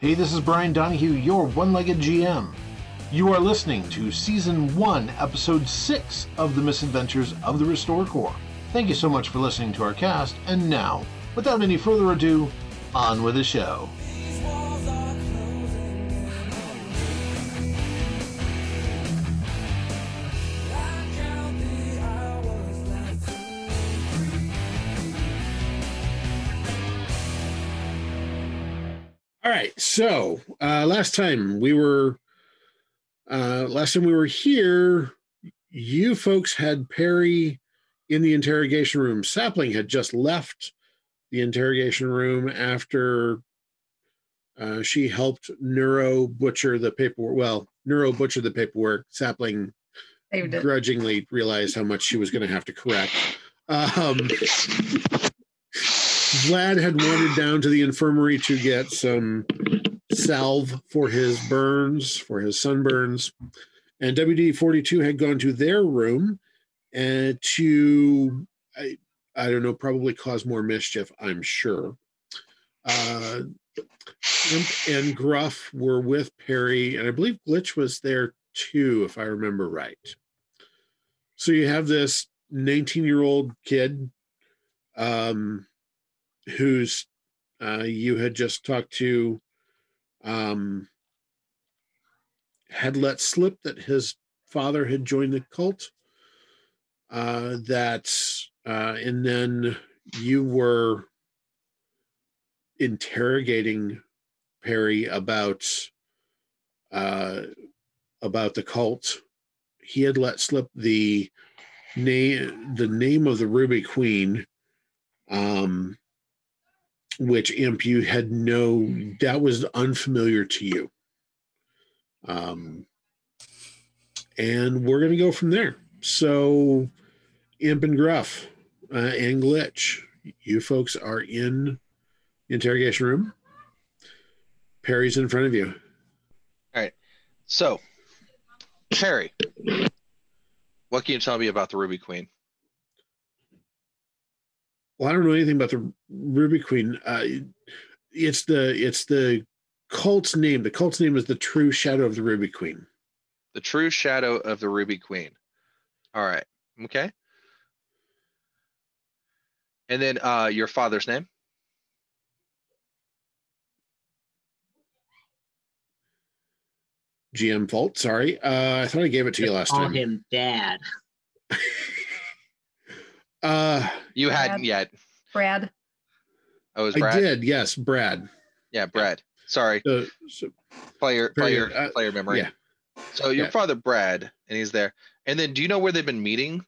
Hey, this is Brian Donahue, your one legged GM. You are listening to Season 1, Episode 6 of The Misadventures of the Restore Corps. Thank you so much for listening to our cast, and now, without any further ado, on with the show. So uh, last time we were, uh, last time we were here, you folks had Perry in the interrogation room. Sapling had just left the interrogation room after uh, she helped Neuro butcher the paperwork. Well, Neuro butcher the paperwork. Sapling grudgingly realized how much she was going to have to correct. Um, Vlad had wandered down to the infirmary to get some salve for his burns, for his sunburns. And WD 42 had gone to their room and to, I, I don't know, probably cause more mischief, I'm sure. Uh, and Gruff were with Perry, and I believe Glitch was there too, if I remember right. So you have this 19 year old kid um, who's uh, you had just talked to um, had let slip that his father had joined the cult. Uh, that uh, and then you were interrogating Perry about uh, about the cult. He had let slip the name the name of the Ruby Queen, um, which Imp you had no that was unfamiliar to you. Um, and we're gonna go from there. So, Imp and Gruff uh, and Glitch, you folks are in the interrogation room. Perry's in front of you. All right. So, Perry, what can you tell me about the Ruby Queen? Well, I don't know anything about the Ruby Queen. Uh, it's the it's the cult's name. The cult's name is the True Shadow of the Ruby Queen. The true shadow of the Ruby Queen. All right. Okay. And then uh, your father's name? GM fault. Sorry, uh, I thought I gave it to you last Call time. him dad. Uh, You hadn't yet. Brad. Oh, it was I did. Yes, Brad. Yeah, Brad. Sorry. So, so Player, Very player, good. Uh, player memory. yeah. So your Yeah. father, Brad, and he's there. And then, do you know where they've been meeting?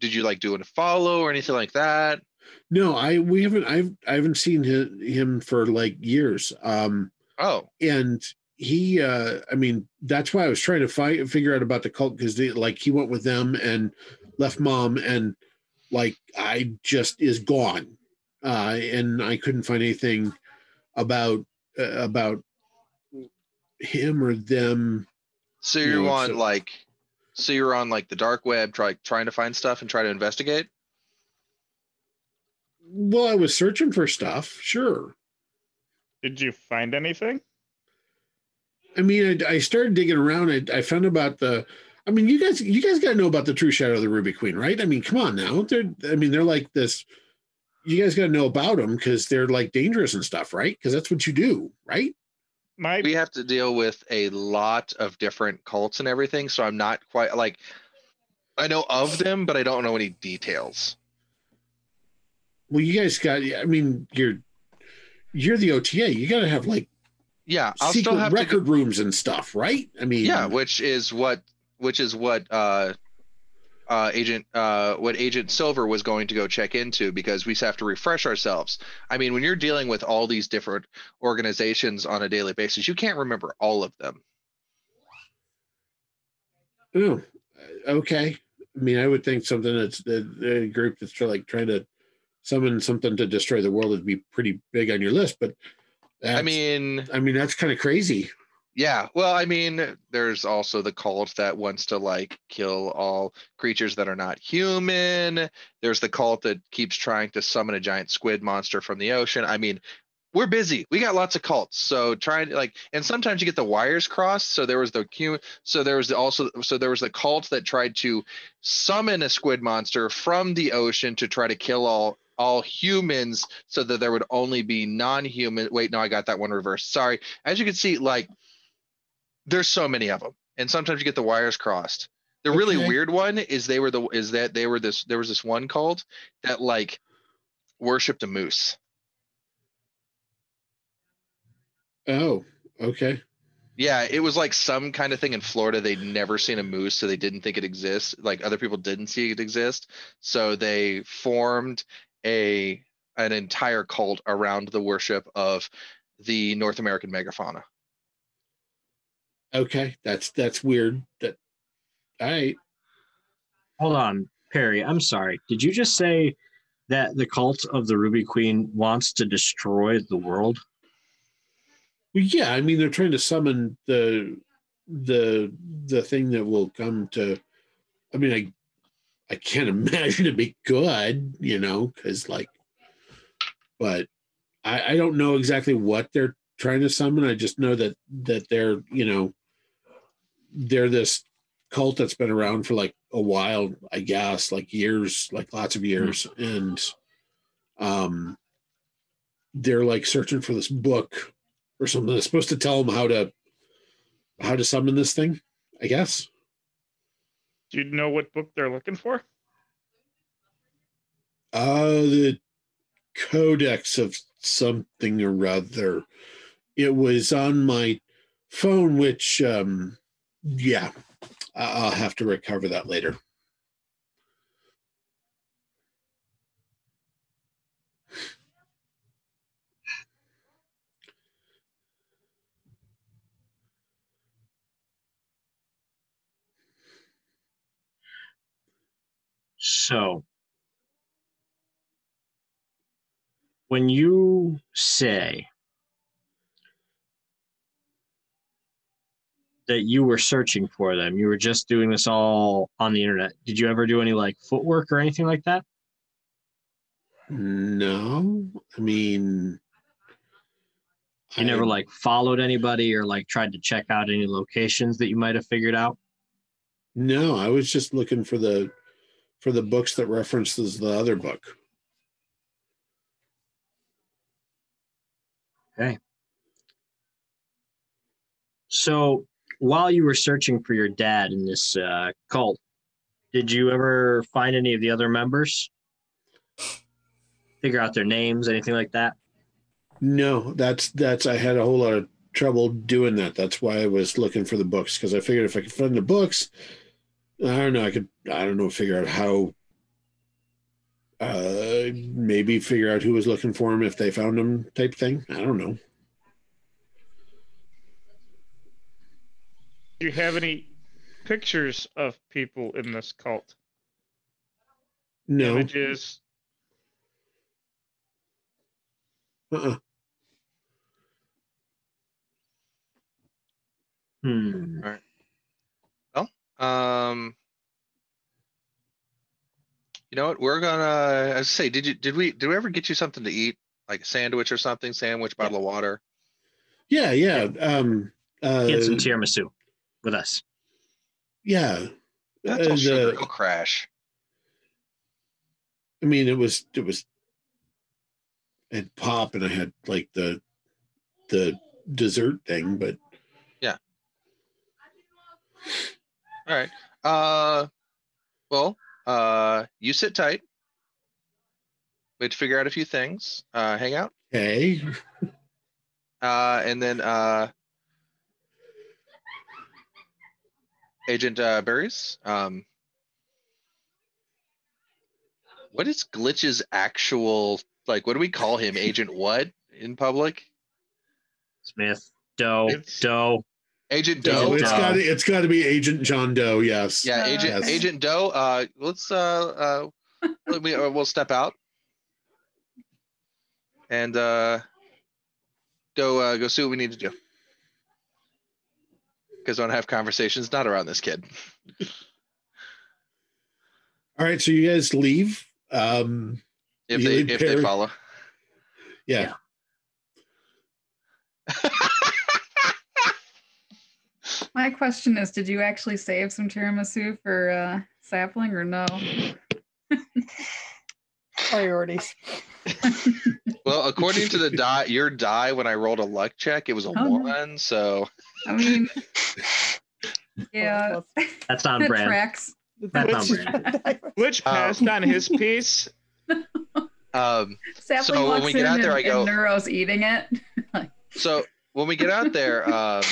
Did you like do a follow or anything like that? no, I we haven't. I've I haven't seen him, him for like years. Um, Oh, and he uh i mean that's why i was trying to find figure out about the cult because they like he went with them and left mom and like i just is gone uh and i couldn't find anything about uh, about him or them so Yeah, you're on so- like, so you're on like the dark web, try trying to find stuff and try to investigate. well i was searching for stuff sure Did you find anything? i mean i, I started digging around I, I found about the i mean you guys you guys got to know about the true shadow of the ruby queen right i mean come on now they're i mean they're like this you guys got to know about them because they're like dangerous and stuff right because that's what you do right My We have to deal with a lot of different cults and everything, so I'm not quite like. I know of them, but I don't know any details. well you guys got i mean you're you're the ota you got to have like Yeah, I'll secret still have to. Go, record rooms and stuff right i mean yeah, which is what which is what uh uh agent uh what agent silver was going to go check into because we have to refresh ourselves. I mean when you're dealing with all these different organizations on a daily basis you can't remember all of them. Oh okay. I mean i would think something that's the, the group that's like trying to summon something to destroy the world would be pretty big on your list but i mean I mean, that's kind of crazy. Yeah well i mean there's also the cult that wants to like kill all creatures that are not human there's the cult that keeps trying to summon a giant squid monster from the ocean i mean we're busy. We got lots of cults. So trying to like, and sometimes you get the wires crossed. So there was the Q. So there was also, so there was the cult that tried to summon a squid monster from the ocean to try to kill all all humans so that there would only be non-human wait no i got that one reversed sorry as you can see like there's so many of them and sometimes you get the wires crossed the really weird one is they were the is that they were this there was this one cult that like worshipped a moose Oh, okay. Yeah, it was like some kind of thing in Florida. They'd never seen a moose, so they didn't think it exists. Like other people didn't see it exist, so they formed a an entire cult around the worship of the North American megafauna. Okay. That's that's weird. That all right. Hold on, Perry. I'm sorry. Did you just say that the cult of the Ruby Queen wants to destroy the world? Well, yeah, I mean they're trying to summon the the the thing that will come to I mean I I can't imagine it be good, you know, because like but I, I don't know exactly what they're trying to summon. I just know that that they're, you know, they're this cult that's been around for like a while, I guess, like years, like lots of years. And um they're like searching for this book or something that's supposed to tell them how to how to summon this thing, I guess. Do you know what book they're looking for? Uh the codex of something or other. It was on my phone, which um yeah, I'll have to recover that later. So, when you say that you were searching for them, you were just doing this all on the internet. Did you ever do any like footwork or anything like that? No, I mean You never like followed anybody or like tried to check out any locations that you might have figured out? No, I was just looking for the for the books that references the other book. Okay. So, while you were searching for your dad in this uh, cult, did you ever find any of the other members? Figure out their names, anything like that? No, that's that's I had a whole lot of trouble doing that. That's why I was looking for the books because I figured if I could find the books, I don't know, I could I don't know figure out how uh maybe figure out who was looking for them if they found them type thing. I don't know. Do you have any pictures of people in this cult? No. Images? Uh-uh. Hmm. All right. Well, um, you know what? We're gonna. I say, did you did we did we ever get you something to eat, like a sandwich or something? Sandwich, bottle of water. Yeah, yeah. Um uh Get some tiramisu with us. yeah. That's Uh, all sugar. the- It'll crash. I mean, it was it was and pop and I had like the the dessert thing, but yeah. All right. Uh, well, uh, you sit tight. We have to figure out a few things. Uh, hang out. hey, Uh, and then uh, Agent uh, Berries. Um, what is Glitch's actual like? What do we call him? Agent what in public? Smith, Doe, It's- Doe. Agent Doe. oh, Doe. it's Doe. got it's got to be Agent John Doe. Yes. Yeah, Agent Yes. Agent Doe. Uh, let's uh uh let me uh, we'll step out and uh go uh go see what we need to do because I don't have conversations not around this kid. All right, so you guys leave. Um, If they if Perry- they follow. yeah. Yeah. My question is, did you actually save some tiramisu for uh, sapling or no? Priorities. Well, according to the die, your die when I rolled a luck check, it was a Oh, no. one. So I mean, yeah, That's on that brand. tracks. That's on Which- brand. Glitch Oh. passed on his piece. um, Sapling So when we get in out there, and, I go- Neuro's eating it. so when we get out there, um,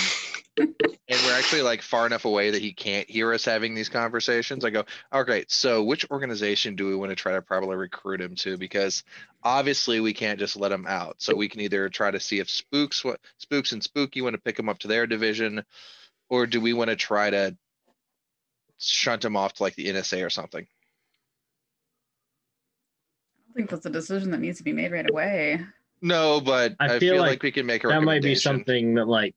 and we're actually like far enough away that he can't hear us having these conversations, I go, "All right, so which organization do we want to try to probably recruit him to? Because obviously we can't just let him out. So we can either try to see if Spooks, what Spooks and Spooky want to pick him up to their division, or do we want to try to shunt him off to like the NSA or something? I don't think that's a decision that needs to be made right away. No, but I I, feel feel, like, like we can make a That might be something that like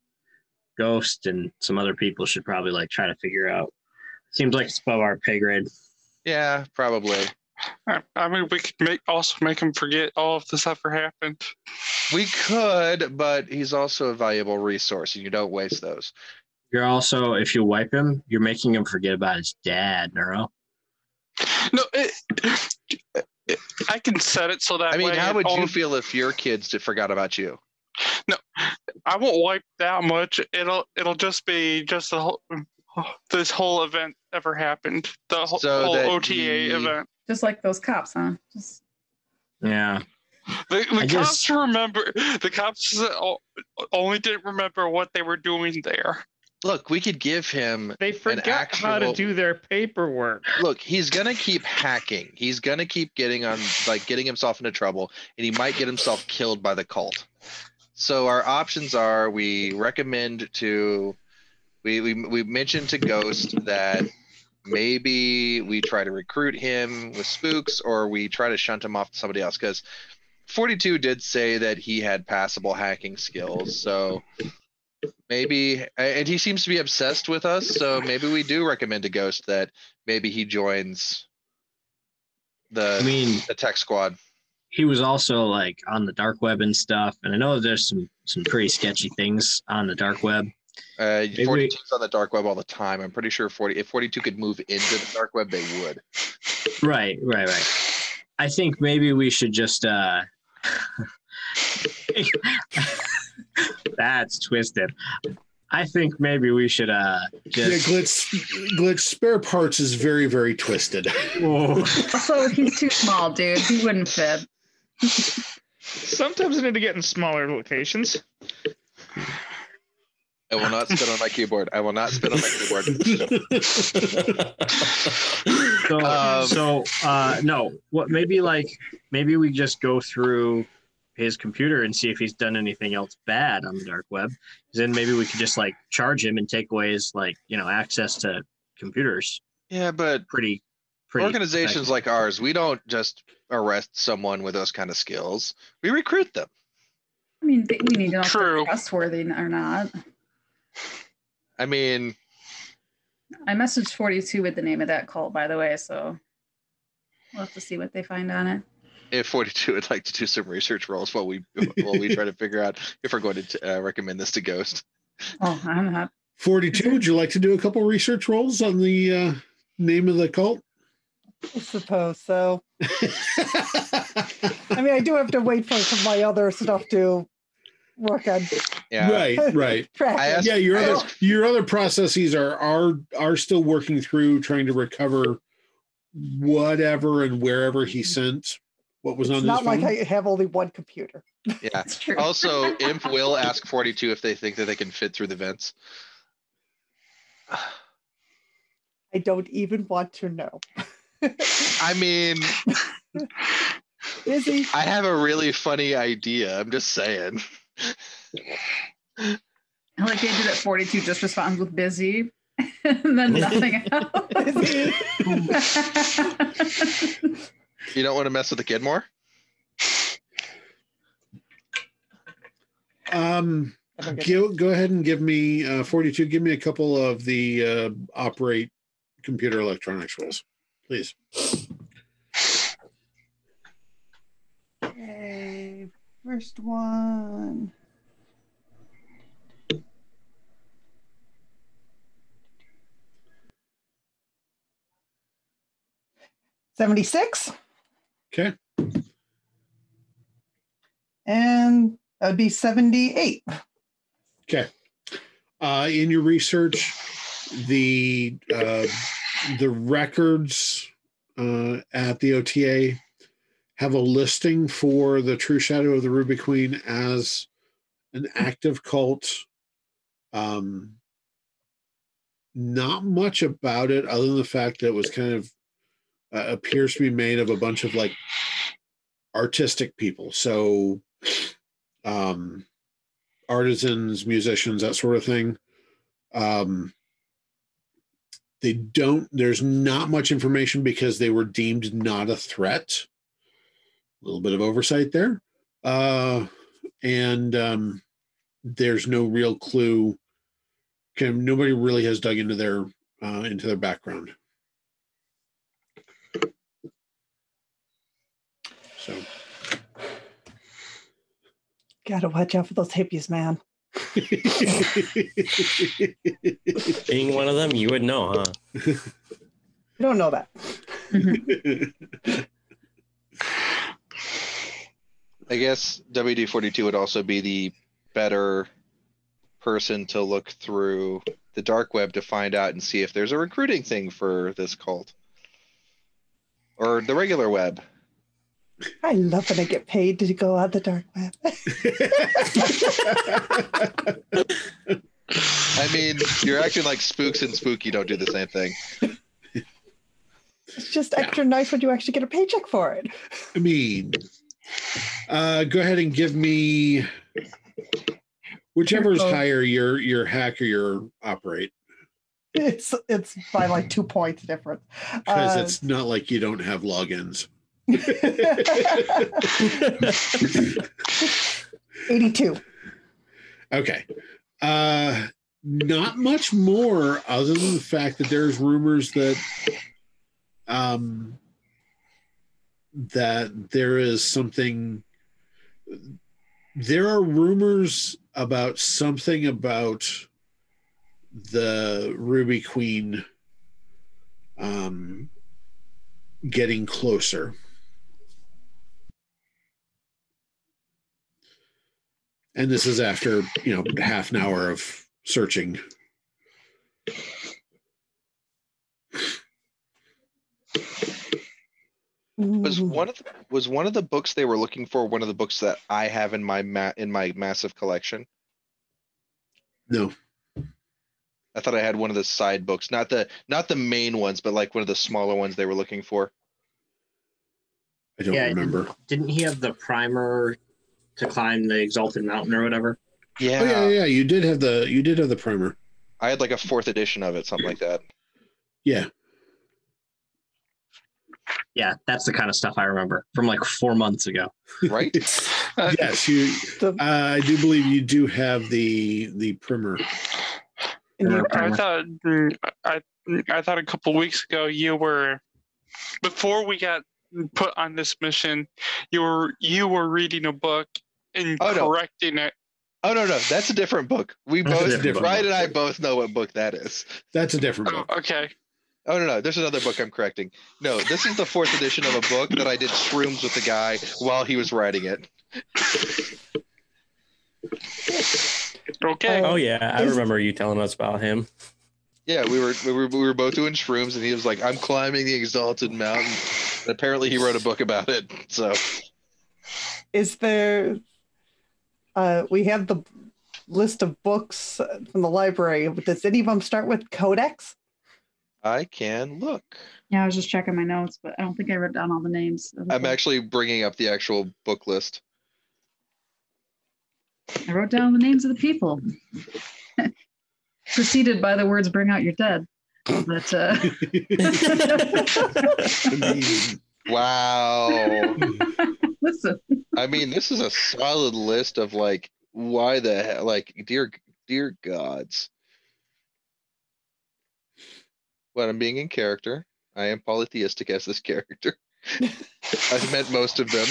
Ghost and some other people should probably like try to figure out. Seems like it's above our pay grade. Yeah, probably. I I mean, we could make also make him forget all of this ever happened. We could, but he's also a valuable resource, and you don't waste those. You're also, if you wipe him, you're making him forget about his dad, Neuro. No, it, it- I can set it so that I mean, way how would you feel if your kids forgot about you? No, I won't wipe that much. It'll it'll just be just the whole this whole event ever happened. The whole, So whole OTA he- event. Just like those cops, huh? Just Yeah. The, the cops just- remember. The cops only didn't remember what they were doing there. Look, we could give him. They forgot how to do their paperwork. Look, he's gonna keep hacking. He's gonna keep getting on, like, getting himself into trouble, and he might get himself killed by the cult. So our options are: we recommend to, we we we mentioned to Ghost that maybe we try to recruit him with spooks, or we try to shunt him off to somebody else because. 42 did say that he had passable hacking skills, so maybe and he seems to be obsessed with us so maybe we do recommend to ghost that maybe he joins the I mean, the tech squad he was also like on the dark web and stuff. And I know there's some some pretty sketchy things on the dark web. uh we- 42's on the dark web all the time i'm pretty sure 40 if 42 could move into the dark web they would Right, right, right. I think maybe we should just uh That's twisted. I think maybe we should uh Yeah, just glitch glitch spare parts is very very twisted. Whoa. also he's too small, dude. He wouldn't fit. Sometimes I need to get in smaller locations. i will not spit on my keyboard i will not spit on my keyboard So, Um, so uh, no. What maybe like maybe we just go through his computer and see if he's done anything else bad on the dark web. Then maybe we could just like charge him and take away his like you know access to computers. yeah but Pretty, pretty. organizations like ours we don't just arrest someone with those kind of skills we recruit them I mean, they, we need to know if they're trustworthy or not. i mean I messaged 42 with the name of that cult, by the way, so we'll have to see what they find on it. If 42 would like to do some research rolls while we while we try to figure out if we're going to uh, recommend this to ghost Oh, I'm not. 42, would you like to do a couple research rolls on the uh, name of the cult? I suppose so. I mean, I do have to wait for some of my other stuff to work on yeah Right, right. asked- Yeah, your I other your other processes are are are still working through trying to recover whatever and wherever he sent what was on it's his not phone. like I have only one computer. yeah That's true. also imp will ask 42 if they think that they can fit through the vents I don't even want to know. i mean Busy. i have a really funny idea i'm just saying I like the idea that 42 just responds with busy and then nothing else. You don't want to mess with the kid more? Um, go, go ahead and give me uh, 42. Give me a couple of the uh, operate computer electronics rules, please. Okay, first one. Seventy-six. Okay. And that would be 78. Okay. Uh, in your research, the uh, the records uh, at the OTA have a listing for the True Shadow of the Ruby Queen as an active cult. Um, not much about it other than the fact that it was kind of uh, appears to be made of a bunch of like artistic people. So, um, artisans, musicians, that sort of thing. Um, they don't, there's not much information because they were deemed not a threat. A little bit of oversight there. Uh, and um, there's no real clue. Kind nobody really has dug into their uh, into their background. So Gotta watch out for those hippies, man. Being one of them, you would know, huh? You don't know that. I guess WD forty two would also be the better person to look through the dark web to find out and see if there's a recruiting thing for this cult. Or the regular web. I love when I get paid to go on the dark web. I mean, you're acting like spooks and spooky don't do the same thing. it's just extra nice when you actually get a paycheck for it. I mean, uh, go ahead and give me whichever is higher, your your hack or your operate, It's it's by like two points difference. because Uh, it's not like you don't have logins. 82. Okay. Uh not much more other than the fact that there's rumors that um that there is something there are rumors about something about the Ruby Queen um getting closer. And this is after, you know, half an hour of searching. Was one of the, was one of the books they were looking for one of the books that I have in my ma- in my massive collection? No. I thought I had one of the side books, not the not the main ones, but like one of the smaller ones they were looking for. I don't Yeah, remember. Didn't he have the primer to climb the Exalted Mountain or whatever? Yeah, Oh yeah, yeah, you did have the you did have the primer. I had like a fourth edition of it, something like that. Yeah. Yeah, that's the kind of stuff I remember from like four months ago. Right? yes, you The- uh, I do believe you do have the the primer. in I thought mm, I I thought a couple weeks ago you were before we got put on this mission, you were you were reading a book and Oh, no. correcting it. Oh no, no, that's a different book. We That's both, different book. Ryan and I both know what book that is. That's a different Oh, book. okay. Oh no, no, there's another book I'm correcting. No, this is the fourth edition of a book that I did shrooms with the guy while he was writing it. Okay. Oh yeah, I remember you telling us about him. Yeah, we were we were we were both doing shrooms, and he was like, "I'm climbing the exalted mountain." And apparently, he wrote a book about it. So Is there, uh, we have the list of books from the library. Does any of them start with Codex? I can look. Yeah, I was just checking my notes, but I don't think I wrote down all the names. of the I'm books. actually bringing up the actual book list. I wrote down the names of the people. Preceded by the words "Bring out your dead." But uh, I Wow. listen, I mean, this is a solid list of like, why the hell? Like, dear, dear gods. When I'm being in character, I am polytheistic as this character. I've met most of them.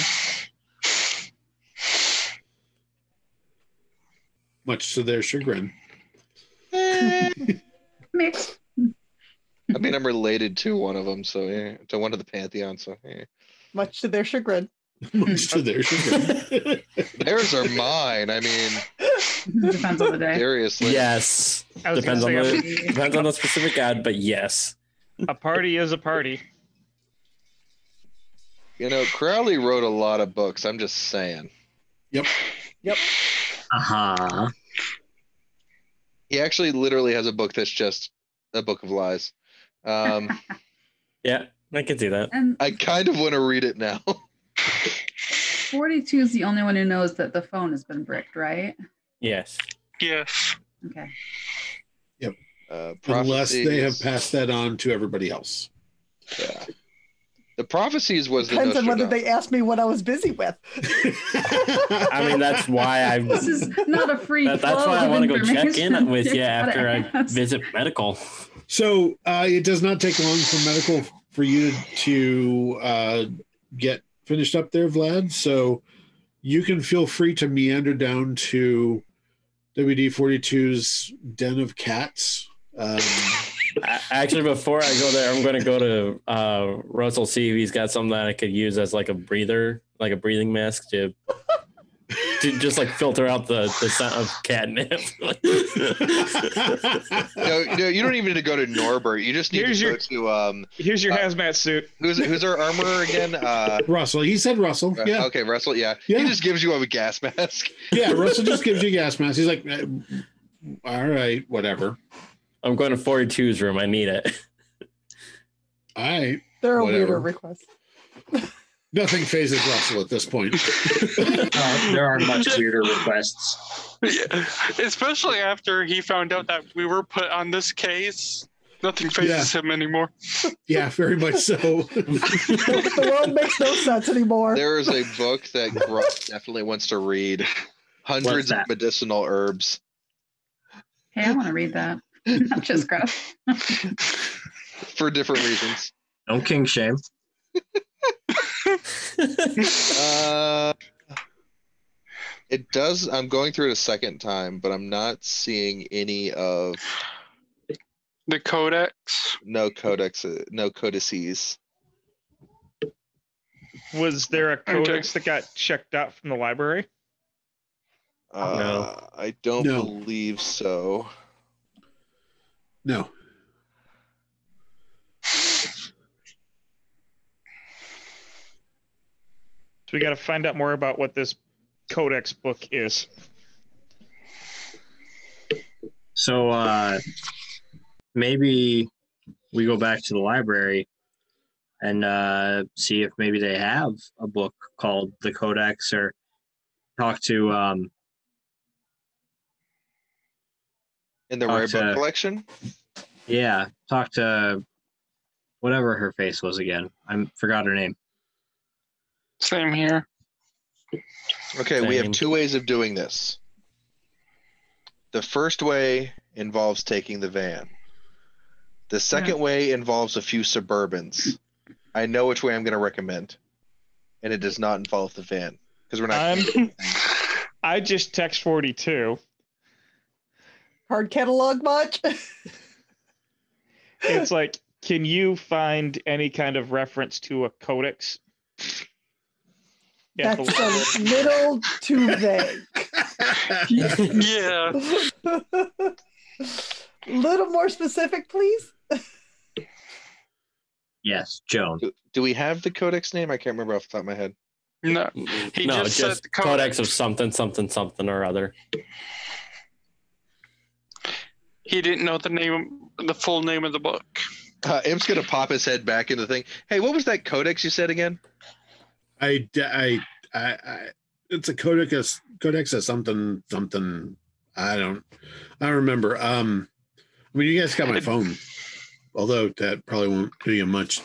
much to their chagrin. Eh, mixed. I mean, I'm related to one of them, so yeah, to one of the pantheon. So yeah. Much to their chagrin. Much to their chagrin. theirs are mine. I mean, Depends on the day. seriously. yes. I was Depends on the say, depends on the specific ad, but yes. a party is a party. You know, Crowley wrote a lot of books. I'm just saying. Yep. Yep. Uh-huh. He actually literally has a book that's just a book of lies. Um, Yeah, I can see that. And I kind of want to read it now. 42 is the only one who knows that the phone has been bricked, right? Yes. Yes. Okay. Uh, Unless they have passed that on to everybody else. Yeah. The prophecies was the Depends on whether they asked me what I was busy with. I mean, that's why I. This is not a free That, that's flow why I of want to go check in with you after I ask. visit medical. So uh, it does not take long for medical for you to uh, get finished up there, Vlad. So you can feel free to meander down to WD 42's Den of Cats. Um, A- Actually, before I go there, I'm going to go to uh, Russell see if he's got something that I could use as like a breather, like a breathing mask to to just like filter out the the scent of catnip. No, no, you don't even need to go to Norbert. You just need Here's to your- go to um. Here's your Uh, hazmat suit. Who's who's our armorer again? Uh, Russell, he said Russell. uh, Yeah, Okay, Russell. Yeah. Yeah. He just gives you a gas mask. yeah. Russell just gives you a gas mask. He's like, "Eh, all right, whatever. I'm going to 42's room. I need it. All right. There are a Whatever. weirder request. Nothing phases Russell at this point. Uh, there are much weirder requests. Yeah. Especially after he found out that we were put on this case. Nothing phases him anymore. yeah, very much so. the world makes no sense anymore. There is a book that Gruff definitely wants to read. Hundreds of medicinal herbs. Hey, I want to read that. Not just Gruff. for different reasons. No king shame. Uh, it does. I'm going through it a second time, but I'm not seeing any of The codex. no codex, uh, no codices. Was there a Okay. codex that got checked out from the library? Uh, I don't No. believe so. No. So we got to find out more about what this codex book is. So uh maybe we go back to the library and uh see if maybe they have a book called the Codex or talk to um In the rare book collection, yeah, talk to whatever her face was again. I forgot her name. Same here. okay, we have two ways of doing this. The first way involves taking the van. The second way involves a few Suburbans. I know which way I'm going to recommend, and it does not involve the van because we're not. I'm- I just text 42. Hard catalog much? It's like, can you find any kind of reference to a codex? at the That's a little too vague. Yeah. little more specific, please. Yes, Joan. Do, do we have the codex name? I can't remember off the top of my head. No. He no, just just, said codex. codex. of something, something, something or other. He didn't know the name, the full name of the book. Uh, Imp's gonna pop his head back in the thing. Hey, what was that codex you said again? I, I, I, I it's a codex, codex of something, something. I don't, I don't remember. Um, I mean, you guys got my phone, although that probably won't do you much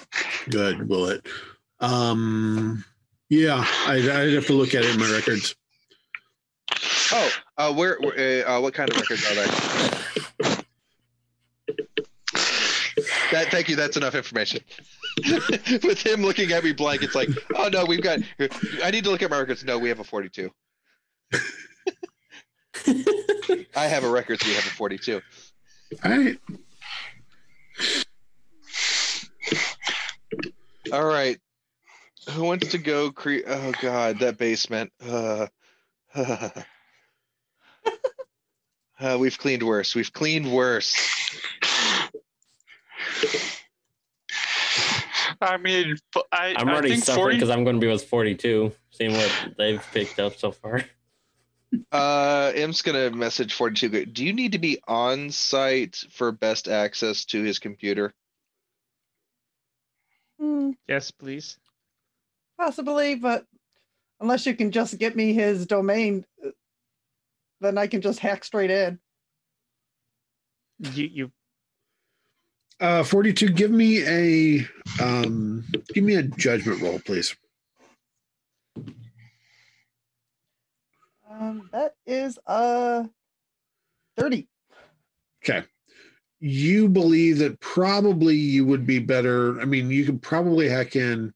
good, will it? Um, yeah, I, I'd have to look at it in my records. Oh, uh, where? where uh, uh, what kind of records are they? That, thank you. That's enough information. With him looking at me blank, it's like, oh no, we've got. I need to look at my records. No, we have a forty-two. I have a record, so we have a forty-two. All right. All right. Who wants to go cre- Oh god, that basement. Uh, uh, we've cleaned worse. We've cleaned worse. I mean, I'm I already think suffering 40 because I'm going to be with 42, seeing what they've picked up so far. Uh, M's gonna message 42. Do you need to be on site for best access to his computer? Hmm, Yes, please. possibly, but unless you can just get me his domain, uh, then I can just hack straight in. You you Uh, 42, give me a um, give me a judgment roll, please. Um, that is uh 30. Okay. You believe that probably you would be better. I mean, you could probably hack in.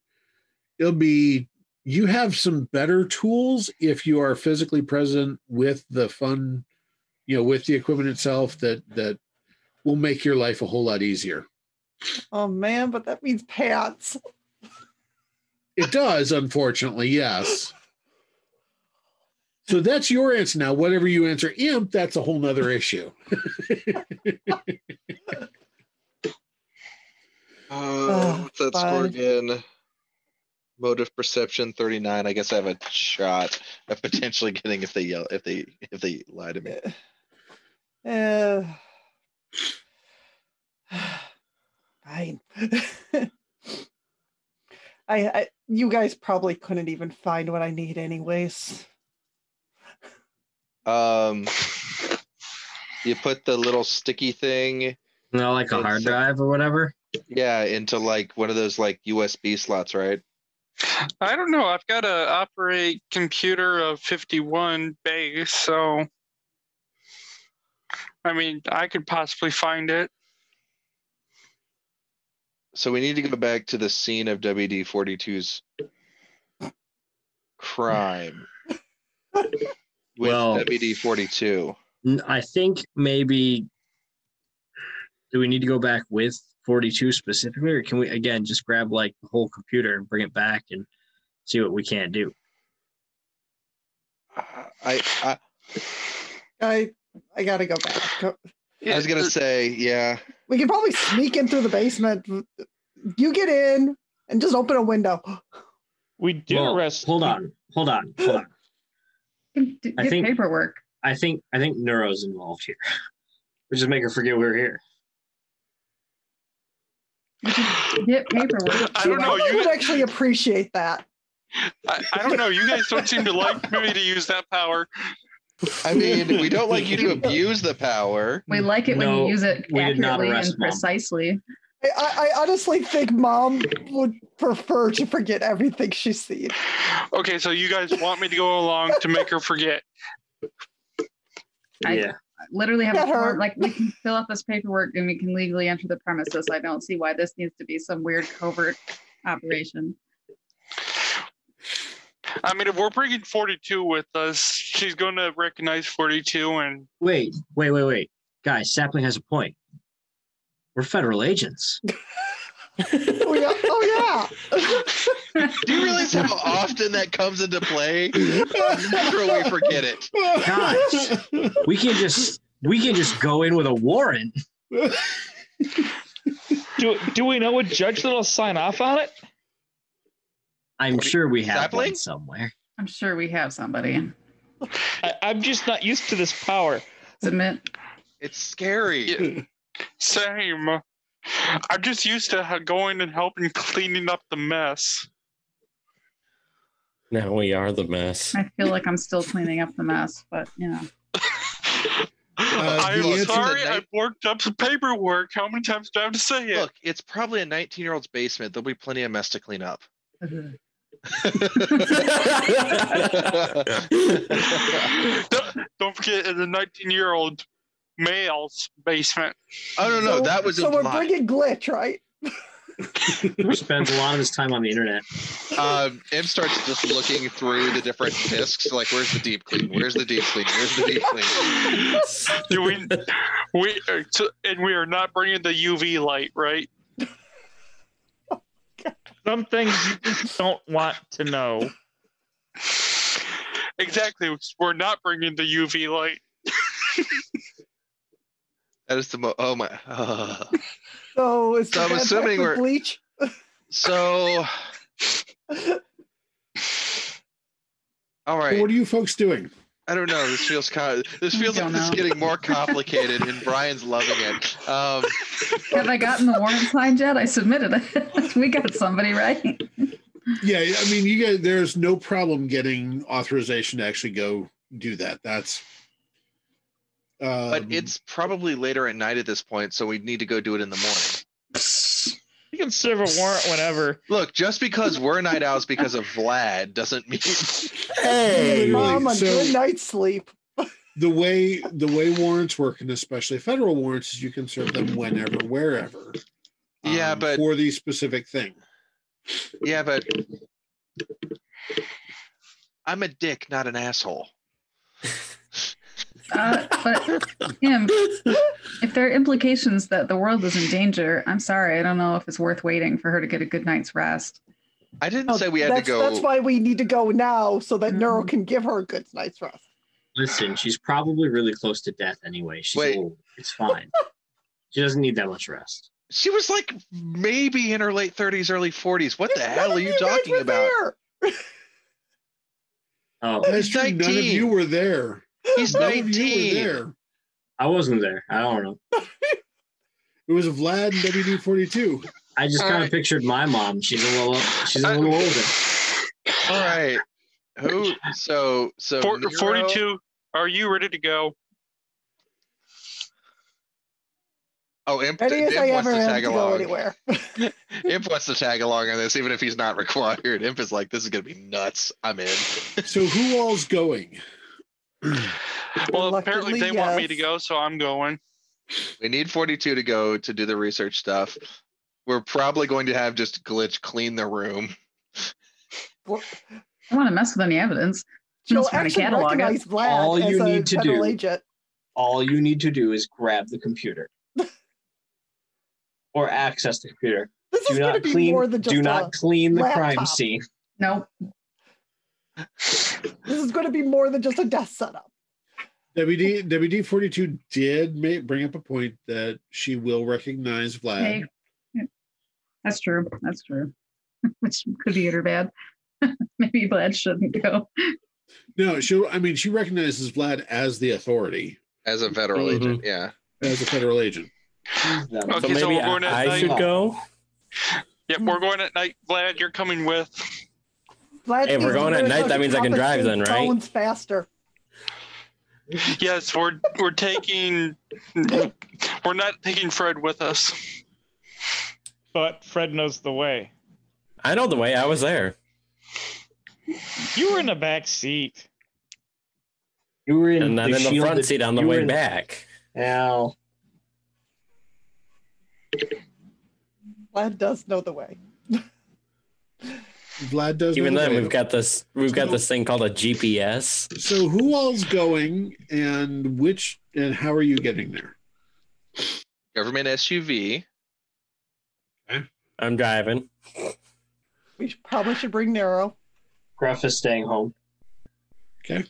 It'll be you have some better tools if you are physically present with the fun, you know, with the equipment itself that that will make your life a whole lot easier. Oh man, but that means pants. It does, unfortunately, yes. So that's your answer now. Whatever you answer, imp, that's a whole nother issue. Uh, what's that score fine. again? Motive perception 39. I guess I have a shot of potentially getting if they yell if they if they lie to me. Uh, fine. I, I, you guys probably couldn't even find what I need, anyways. Um, you put the little sticky thing, No, like a hard drive or whatever. yeah, into like one of those like USB slots, right? I don't know. I've got a operate computer of 51 base, so I mean, I could possibly find it. So we need to go back to the scene of WD 42's crime with Well- WD 42. I think maybe. Do we need to go back with 42 specifically, or can we again just grab like the whole computer and bring it back and see what we can't do? I, I I, I gotta go back. I was gonna say, yeah. We can probably sneak in through the basement. You get in and just open a window. we did Well, arrest. hold on, hold on, hold on. D- d- I Get think- paperwork. I think I think Neuro's involved here. We just make her forget we're here. Get paperwork. I don't know. I You, would actually appreciate that. I, I don't know. You guys don't seem to like me to use that power. I mean, we don't like you to abuse the power. We like it when you use it we did not accurately arrest and Mom. precisely. I, I I honestly think mom would prefer to forget everything she's seen. Okay, so you guys want me to go along to make her forget? I- yeah. Literally have a Get her. form, like we can fill out this paperwork and we can legally enter the premises. I don't see why this needs to be some weird covert operation. I mean, if we're bringing 42 with us, she's going to recognize 42 and Wait, wait, wait, wait. Guys, Sapling has a point. We're federal agents. Oh yeah, oh yeah. Do you realize how often that comes into play? Never we forget it. Guys, we can just we can just go in with a warrant. Do, do we know a judge that'll sign off on it? I'm sure we have Sapling? one somewhere. I'm sure we have somebody. I, I'm just not used to this power. Submit. It's scary. Yeah. same. I'm just used to ha- going and helping cleaning up the mess. Now we are the mess. I feel like I'm still cleaning up the mess, but you know. Uh, I'm answer- sorry, the I night- worked up some paperwork. How many times do I have to say it? Look, it's probably a 19 year old's basement. There'll be plenty of mess to clean up. Uh-huh. Don't, don't forget, it's a 19 year old male's basement. oh no, no, So- that was so we're implied. bringing glitch, right? Who spends a lot of his time on the internet. Um, M starts just looking through the different discs, like where's the deep clean? Where's the deep clean? Where's the deep clean? Do we, we, uh, so- and we are not bringing the UV light, right? Some things you just don't want to know. Exactly. We're not bringing the UV light. That is the mo. Oh my. uh. So is So I'm assuming we're- bleach. So. All right. What are you folks doing? I don't know. This feels kind of. This feels like don't this is getting more complicated, and Brian's loving it. Um, Have I gotten the warrant signed yet? I submitted it. we got somebody, right? Yeah, I mean, you guys, there's no problem getting authorization to actually go do that. That's. Um, but it's probably later at night at this point, so we need to go do it in the morning. You can serve a warrant whenever. Look, just because we're night owls because of Vlad doesn't mean. Hey, Mom, a so- good night's sleep. the way the way warrants work, and especially federal warrants, is you can serve them whenever, wherever. Yeah, um, but- for the specific thing. Yeah, but I'm a dick, not an asshole. Uh, but Im, if there are implications that the world is in danger, I'm sorry. I don't know if it's worth waiting for her to get a good night's rest. I didn't Oh, say we had to that's, go. that's why we need to go now so that Nero Mhm. can give her a good night's rest. Listen, she's probably really close to death anyway. She's Wait. old. It's fine. she doesn't need that much rest. She was like maybe in her late 30s, early 40s. What the hell are you guys talking about? there. Oh, That's true. None of you were there. He's None of you were 19. there. I wasn't there. I don't know. It was Vlad and WD forty two. I just kind of right. pictured my mom. She's a little. She's a uh, little older. All right. Who? So so Four, Nero- 42. Are you ready to go? Oh, Imp, Ready Imp I wants ever to tag go along. anywhere. Imp wants to tag along on this, even if he's not required. Imp is like, this is gonna be nuts. I'm in. So who all's going? Well, apparently Reluctantly, they want me to go, so I'm going. We need 42 to go to do the research stuff. We're probably going to have just glitch clean the room. I want to mess with any evidence. She'll Just trying to actually catalog recognize Vlad All you need to do- agent. All you need to do is grab the computer or access the computer. This Do is going to not be clean. more than just Do not clean the crime scene. Nope. This is going to be more than just a desk setup. WD WD forty two did make, bring up a point that she will recognize Vlad. Hey, that's true. That's true. Which could be good or bad. Maybe Vlad shouldn't go. No, she. I mean, she recognizes Vlad as the authority, As a federal Mhm. agent, yeah. as a federal agent. So Okay, so maybe we're going at I, I should go. Yep, we're going at night. Vlad, you're coming with. Vlad Hey, if we're going at night, that means I can drive then, compensate right? Phones faster. Yes, we're we're taking. We're not taking Fred with us. But Fred knows the way. I know the way. I was there. You were in the back seat. You were in And then the in the shielded- front seat on the way in- back. Now, Vlad does know the way. Vlad does. Even then, we've got this. We've got this thing called a GPS. So who all's going, and which, and how are you getting there? Government SUV. Okay. I'm driving. We should, probably should bring Nero. Gruff is staying home. Okay.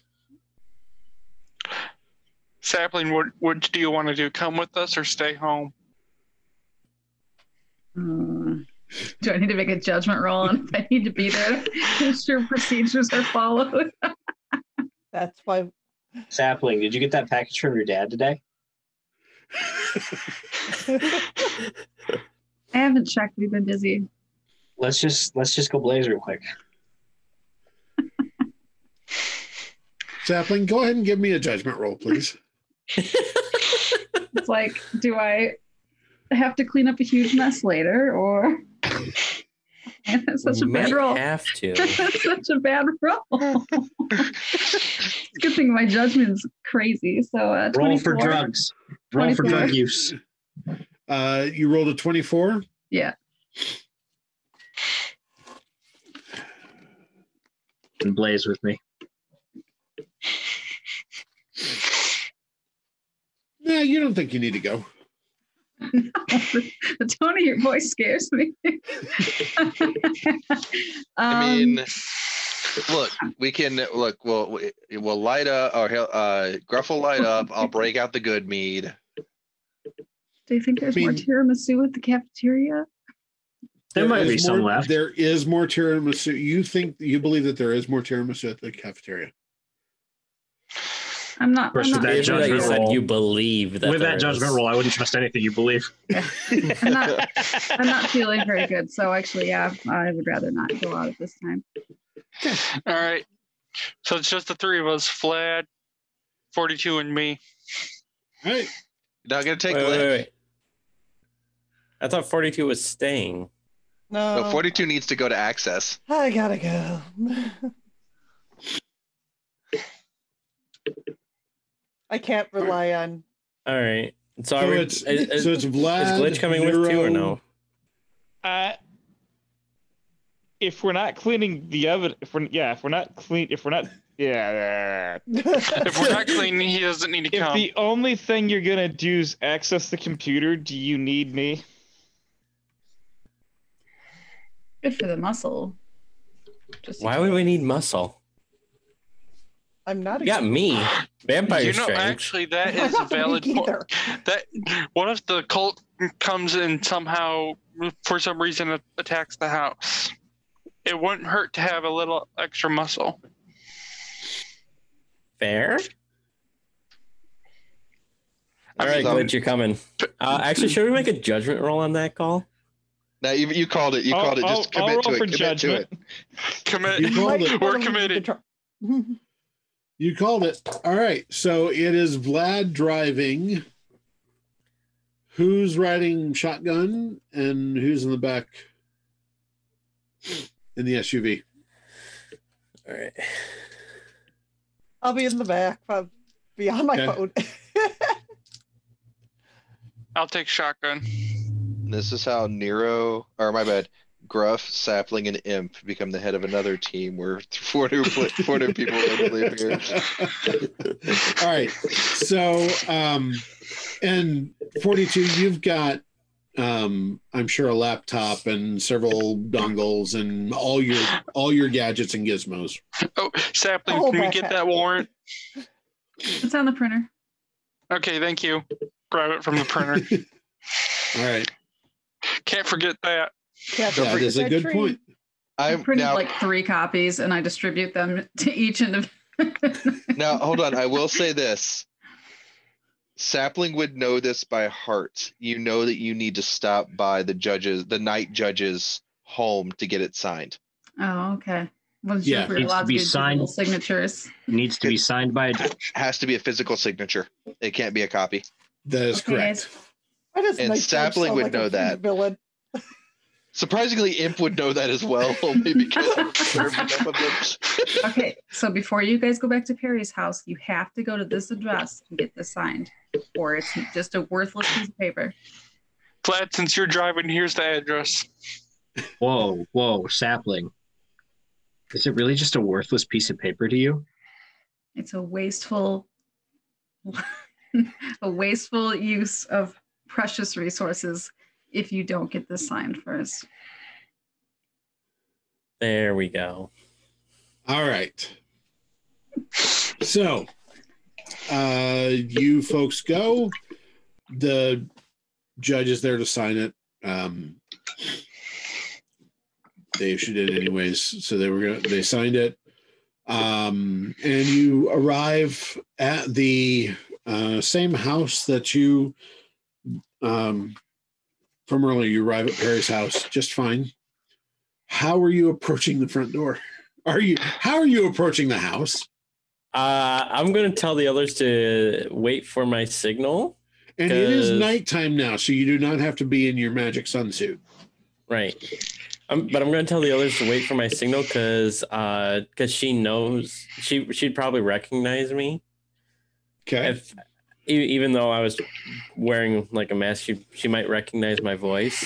Sapling, what what do you want to do? Come with us or stay home? Hmm. Do I need to make a judgment roll on if I need to be there? Make sure procedures are followed. That's why. Sapling, did you get that package from your dad today? I haven't checked. We've been busy. Let's just let's just go blaze real quick. Sapling, go ahead and give me a judgment roll, please. It's like, do I have to clean up a huge mess later, or Man, that's such a Might bad roll. have to. That's such a bad roll. it's good thing my judgment's crazy. So uh, Roll for drugs. Roll for drug use. Uh, you rolled a twenty-four. Yeah. And blaze with me. Yeah, you don't think you need to go. the tone of your voice scares me. I Um, mean, look, we can look. We'll we- we'll light up, or he'll, uh, Gruff will light up. I'll break out the good mead. do you think there's more mean- tiramisu at the cafeteria? There might is be some left. There is more tiramisu. You think you believe that there is more tiramisu at the cafeteria? I'm not. course, I'm with not, that It's you judgment said roll- you believe that With there that judgment is. roll, I wouldn't trust anything you believe. I'm not. I'm not feeling very good. So actually, yeah, I would rather not go out at this time. All right. So it's just the three of us, Vlad, 42, and me. All right. You're not gonna take Wait, wait, wait, wait. I thought 42 was staying. No, No, 42 needs to go to access. I gotta go. I can't rely on. All right. So, So are we, it's is, is- so it's Vlad. is Glitch coming with too or no? Uh, if we're not cleaning the oven, if we're yeah, if we're not clean, if we're not yeah, If we're not cleaning, he doesn't need to if come. the only thing you're gonna do is access the computer, do you need me? Good for the muscle. Just Why would we need muscle? I'm not. You got me. Vampire you know, strength. actually, that I'm is a valid weak point. That what if the cult comes and somehow, for some reason, attacks the house? It wouldn't hurt to have a little extra muscle. Fair. All right, Um, Glitch, you're coming. Uh, actually, should we make a judgment roll on that call? Now you, you called it. You I'll- called it. Just I'll- I'll commit to it. for Commit judgment. to it. Commit. You called it. We're committed. The tr- You called it. All right. So it is Vlad driving. Who's riding shotgun and who's in the back in the SUV? All right. I'll be in the back. I'll be on my Okay. phone. I'll take shotgun. This is how Nero, or my bad, Gruff, Sapling, and Imp become the head of another team where four new pla- four new people randomly appear. All right. So, um, and 42, you've got, um, I'm sure a laptop and several dongles and all your, all your gadgets and gizmos. Oh, sapling, Oh, can we get up. that warrant? It's on the printer. Okay, thank you. Grab it from the printer. All right. Can't forget that. Can't That forget is a good tree. point. I I'm printed now. like three copies and I distribute them to each individual. Now hold on. I will say this. Sapling would know this by heart. You know that you need to stop by the judges, the night judge's home to get it signed. oh, okay. Wasn't Yeah, sure if we were needs to be signed. digital signatures. Needs to be signed by a judge. Has to be a physical signature. It can't be a copy. That is Okay, correct. Why does And Sapling would like know that. Villain? Surprisingly, Imp would know that as well, only because I've enough of them. Okay, so before you guys go back to Perry's house, you have to go to this address and get this signed, or it's just a worthless piece of paper. Vlad, since you're driving, here's the address. Whoa, whoa, sapling. Is it really just a worthless piece of paper to you? It's a wasteful, a wasteful use of precious resources if you don't get this signed first. There we go. All right. So, uh, you folks go. The judge is there to sign it. Um, they issued it anyways, so they were gonna. They signed it, um, and you arrive at the uh, same house that you um, from earlier. You arrive at Perry's house just fine. How are you approaching the front door? Are you? How are you approaching the house? Uh, I'm going to tell the others to wait for my signal. And it is 'Cause- nighttime now, so you do not have to be in your magic sunsuit. Right. Um, but I'm going to tell the others to wait for my signal because because she knows she she'd probably recognize me Okay. if even though I was wearing like a mask she she might recognize my voice.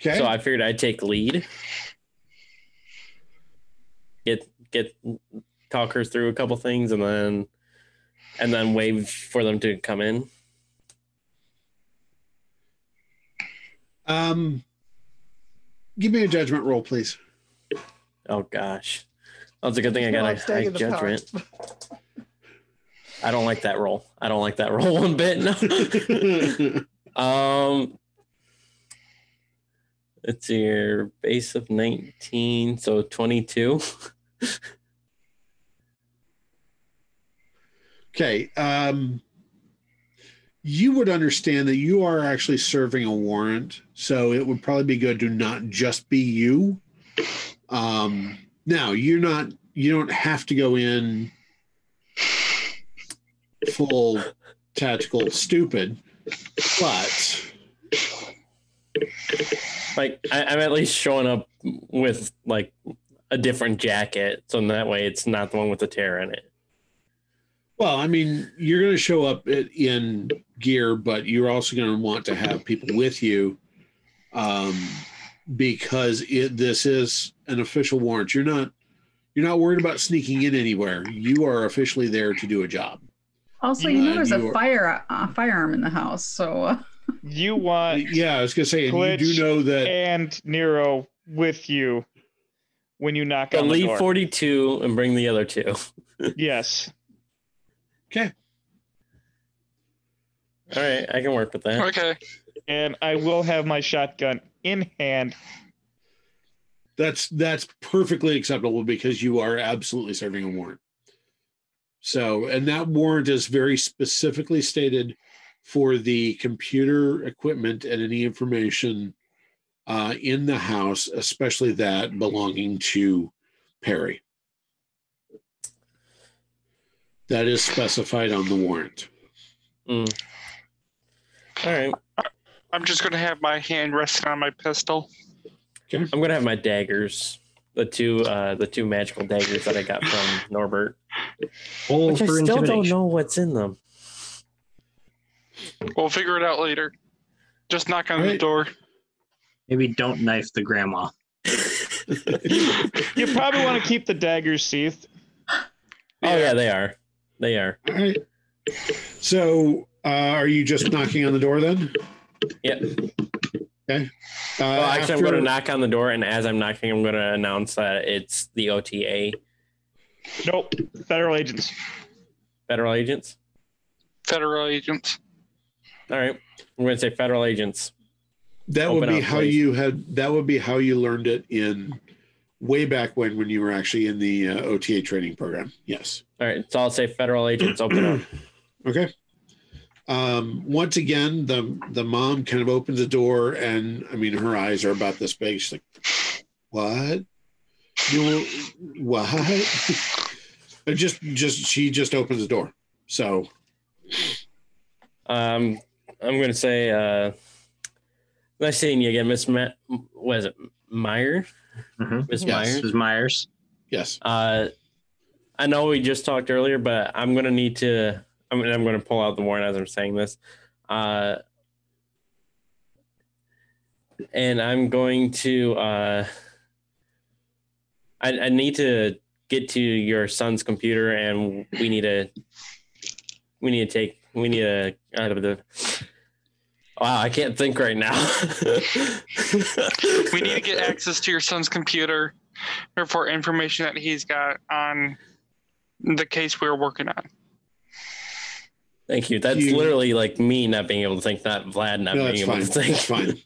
Okay. So I figured I'd take lead. Get get talk her through a couple things and then and then wave for them to come in. Um, give me a judgment roll, please. Oh gosh, That's a good thing I got I'm a high in the car. judgment. I don't like that roll. I don't like that roll one bit. No. um, it's your base of nineteen, so twenty-two. Okay. Um, you would understand that you are actually serving a warrant, so it would probably be good to not just be you. Um, now you're not. You don't have to go in full tactical stupid, but Like I, I'm at least showing up with like a different jacket, so in that way it's not the one with the tear in it. well, I mean, you're going to show up in gear, but you're also going to want to have people with you, um, because it this is an official warrant. You're not. You're not worried about sneaking in anywhere. You are officially there to do a job. Also, you know, there's you a are- fire a firearm in the house, so uh, You want Yeah, I was going to say, and you do know that. and Nero with you when you knock But on the leave forty-two and bring the other two. Yes. Okay. All right, I can work with that. Okay. And I will have my shotgun in hand. That's that's perfectly acceptable because you are absolutely serving a warrant. So, and that warrant is very specifically stated for the computer equipment and any information uh, in the house, especially that belonging to Perry. That is specified on the warrant. Mm. All right, I'm just gonna have my hand resting on my pistol. I'm gonna have my daggers, the two, uh, the two magical daggers that I got from Norbert, Roll which I for still don't intimidation. know what's in them. We'll figure it out later. Just knock on the Alright. door. Maybe don't knife the grandma. You probably want to keep the daggers sheathed. Oh yeah, they are. They are. All right. So, uh, are you just knocking on the door then? Yeah. Okay. Uh, Well, actually, I'm going to knock on the door, and as I'm knocking, I'm going to announce that it's the OTA Nope. Federal agents. federal agents. Federal agents. All right, I'm going to say federal agents. That would be up, how please. you had. That would be how you learned it in way back when, when you were actually in the uh, OTA training program. Yes. All right, so I'll say federal agents. Open up. Okay. Um, once again, the the mom kind of opens the door, and I mean, her eyes are about this big. She's like, "What? You what?" It just just she just opens the door. So Um, I'm going to say, uh, nice seeing you again, Miss. Ma- what is it, Meyer? Mhm. Miss Yes. Myers. This is Myers. yes. Uh, I know we just talked earlier, but I'm gonna need to. I mean, I'm gonna pull out the warrant as I'm saying this, uh, and I'm going to. Uh, I, I need to get to your son's computer, and we need to. We need to take. We need to out of the. Wow, I can't think right now. We need to get access to your son's computer or for information that he's got on the case we are working on. Thank you. That's You- literally like me not being able to think, not Vlad not No, being able fine. to think. That's fine.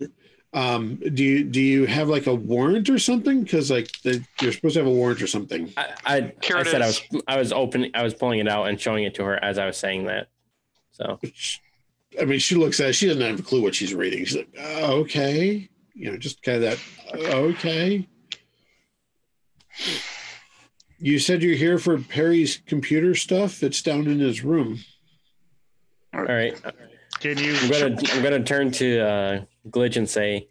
Um, do you do you have like a warrant or something? Because like the, you're supposed to have a warrant or something. I, I, I it said I was I was open I was pulling it out and showing it to her as I was saying that. So I mean, she looks at it, she doesn't have a clue what she's reading. She's like, oh, okay, you know, just kind of that. "Oh, okay. You said you're here for Perry's computer stuff. It's down in his room. All right. Can you? I'm gonna I'm gonna turn to uh, Glitch and say,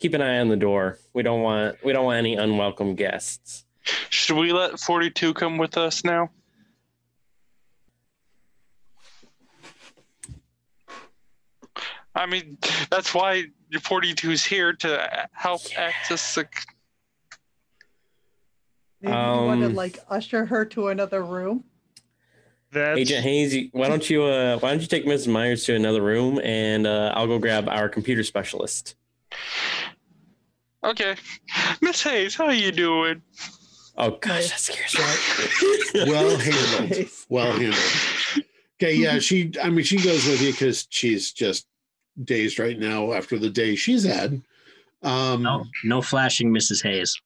keep an eye on the door. We don't want we don't want any unwelcome guests. Should we let 42 come with us now? I mean, that's why 42 is here to help access the. Maybe you want to Um, like usher her to another room. That's, Agent Hayes, why don't you uh, why don't you take Mrs. Myers to another room and uh, I'll go grab our computer specialist. Okay, Miss Hayes, how are you doing? Oh gosh, that scares me. Well handled. Well handled. Okay, yeah, she. I mean, she goes with you because she's just dazed right now after the day she's had. Um, No, no flashing, Mrs. Hayes.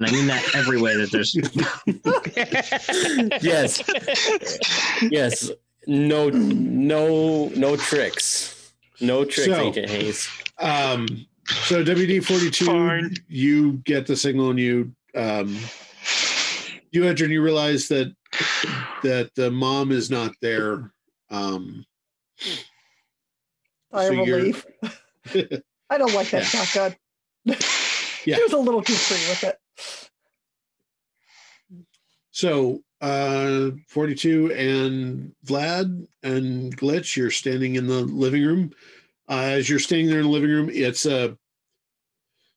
And I mean that every way that there's. yes, yes. No, no, no tricks. No tricks, So- Agent Hayes. Um, so WD forty two, Fine. you get the signal and you um, you enter and you realize that that the mom is not there. Um, I So you're- relief. I don't like that Yeah. shotgun. Yeah. He was a little too free with it. So uh, forty two and Vlad and Glitch, you're standing in the living room. Uh, as you're standing there in the living room, it's a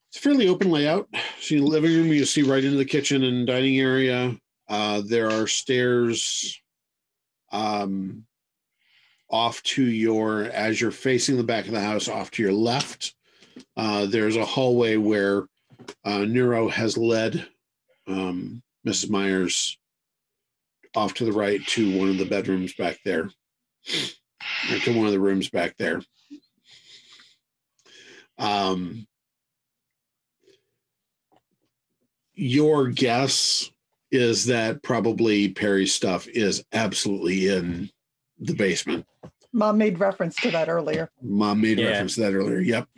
it's a fairly open layout. So in the living room, you see right into the kitchen and dining area. Uh, there are stairs um, off to your as you're facing the back of the house, off to your left. Uh, there's a hallway where uh, Nero has led um, Mrs. Myers off to the right to one of the bedrooms back there, or to one of the rooms back there. Um, your guess is that probably Perry's stuff is absolutely in the basement. Mom made reference to that earlier. Mom made Yeah. reference to that earlier. Yep.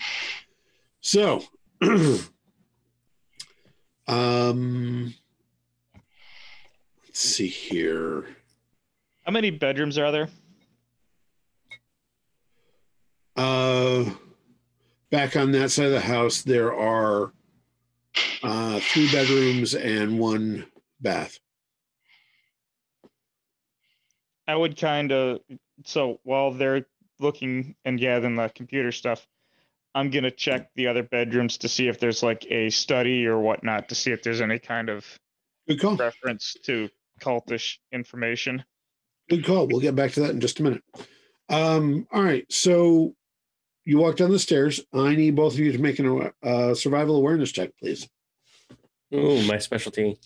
So, um, let's see here. How many bedrooms are there? Uh, back on that side of the house, there are uh, three bedrooms and one bath. I would kind of so while they're looking and gathering the computer stuff, I'm gonna check the other bedrooms to see if there's like a study or whatnot to see if there's any kind of reference to cultish information. Good call. We'll get back to that in just a minute. Um, all right. So you walk down the stairs. I need both of you to make an uh, survival awareness check, please. Oh, my specialty.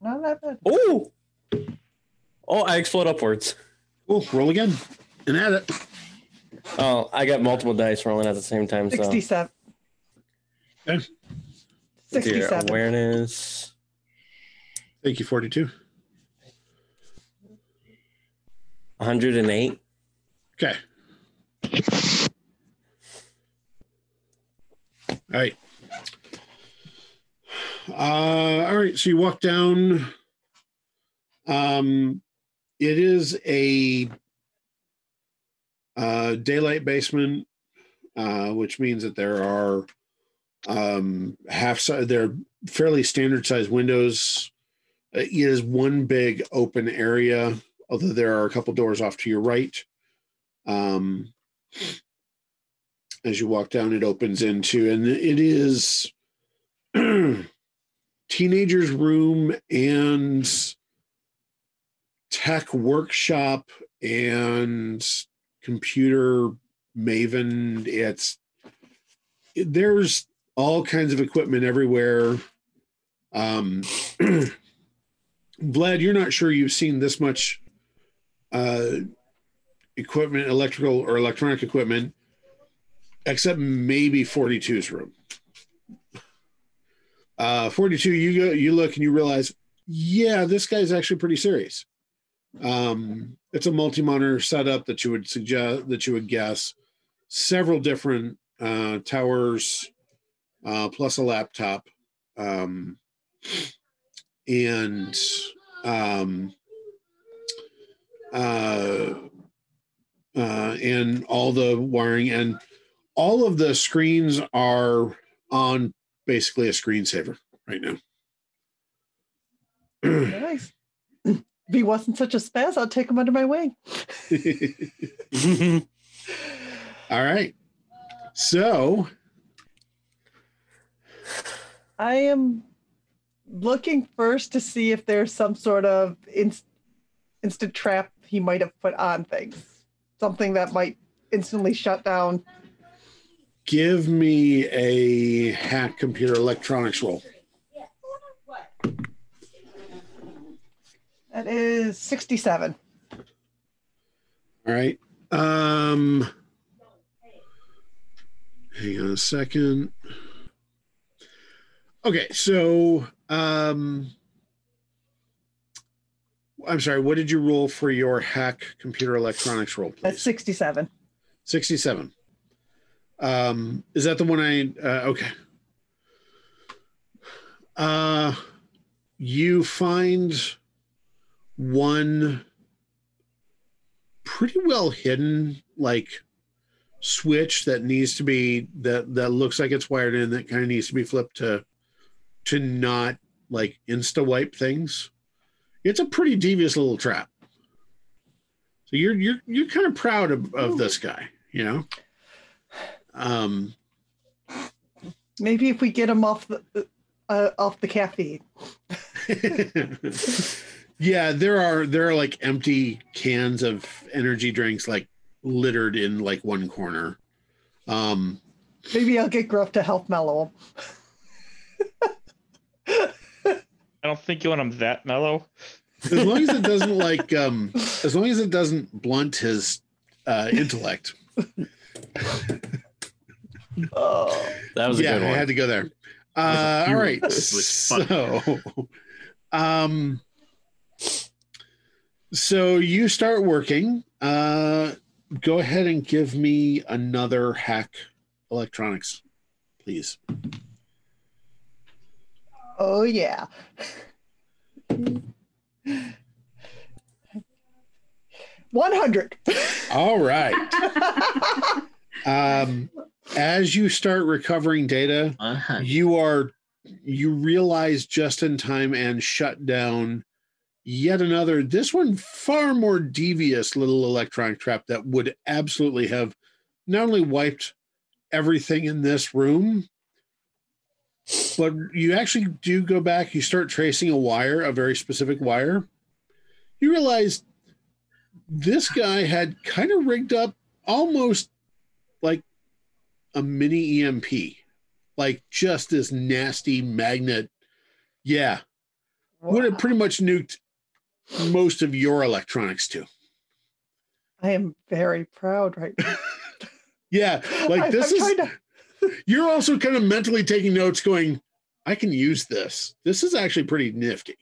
Not that bad. Oh, oh, I explode upwards. Oh, roll again and add it. Oh, I got multiple dice rolling at the same time. So 67. Okay. Let's 67. awareness. Thank you, 42. 108. Okay. All right. Uh, all right. So you walk down. Um, it is a uh, daylight basement, uh, which means that there are um, half side. There are fairly standard size windows. It is one big open area, although there are a couple doors off to your right. Um, as you walk down, it opens into, and it is teenager's room and tech workshop and computer maven. It's there's all kinds of equipment everywhere. Um, Vlad, you're not sure you've seen this much uh, equipment, electrical or electronic equipment, except maybe 42's room. Uh, 42, you go, you look and you realize, yeah, this guy's actually pretty serious. Um, it's a multi-monitor setup that you would suggest that you would guess several different uh, towers, uh, plus a laptop, um, and um, uh, uh, and all the wiring and all of the screens are on basically a screensaver right now. Nice. If he wasn't such a spaz, I'll take him under my wing. all right. So I am looking first to see if there's some sort of inst- instant trap he might have put on things. Something that might instantly shut down give me a hack computer electronics roll. That is 67. All right. Um, hang on a second. Okay, so um, I'm sorry. What did you roll for your hack computer electronics roll, That's 67. 67. Um, is that the one I uh, okay. Uh you find one pretty well hidden like switch that needs to be that that looks like it's wired in that kind of needs to be flipped to to not like insta wipe things. It's a pretty devious little trap. So you're you're you're kind of proud of, of this guy, you know? Um Maybe if we get him off the uh, off the caffeine. yeah, there are there are like empty cans of energy drinks like littered in like one corner. Um Maybe I'll get Gruff to help mellow him. I don't think you want him that mellow. as long as it doesn't like um as long as it doesn't blunt his uh intellect. Oh, That was a yeah, good I had to go there. Uh all right. It was. So um so you start working. Uh go ahead and give me another hack electronics, please. Oh yeah. One hundred. All right. Um as you start recovering data, Uh-huh. you are you realize just in time and shut down yet another this one far more devious little electronic trap that would absolutely have not only wiped everything in this room but you actually do go back you start tracing a wire a very specific wire you realize this guy had kind of rigged up almost like a mini emp like just this nasty magnet. Yeah, would have pretty much nuked most of your electronics too. I am very proud right now. Yeah, like I- this I'm is. to- You're also kind of mentally taking notes, going, "I can use this. This is actually pretty nifty."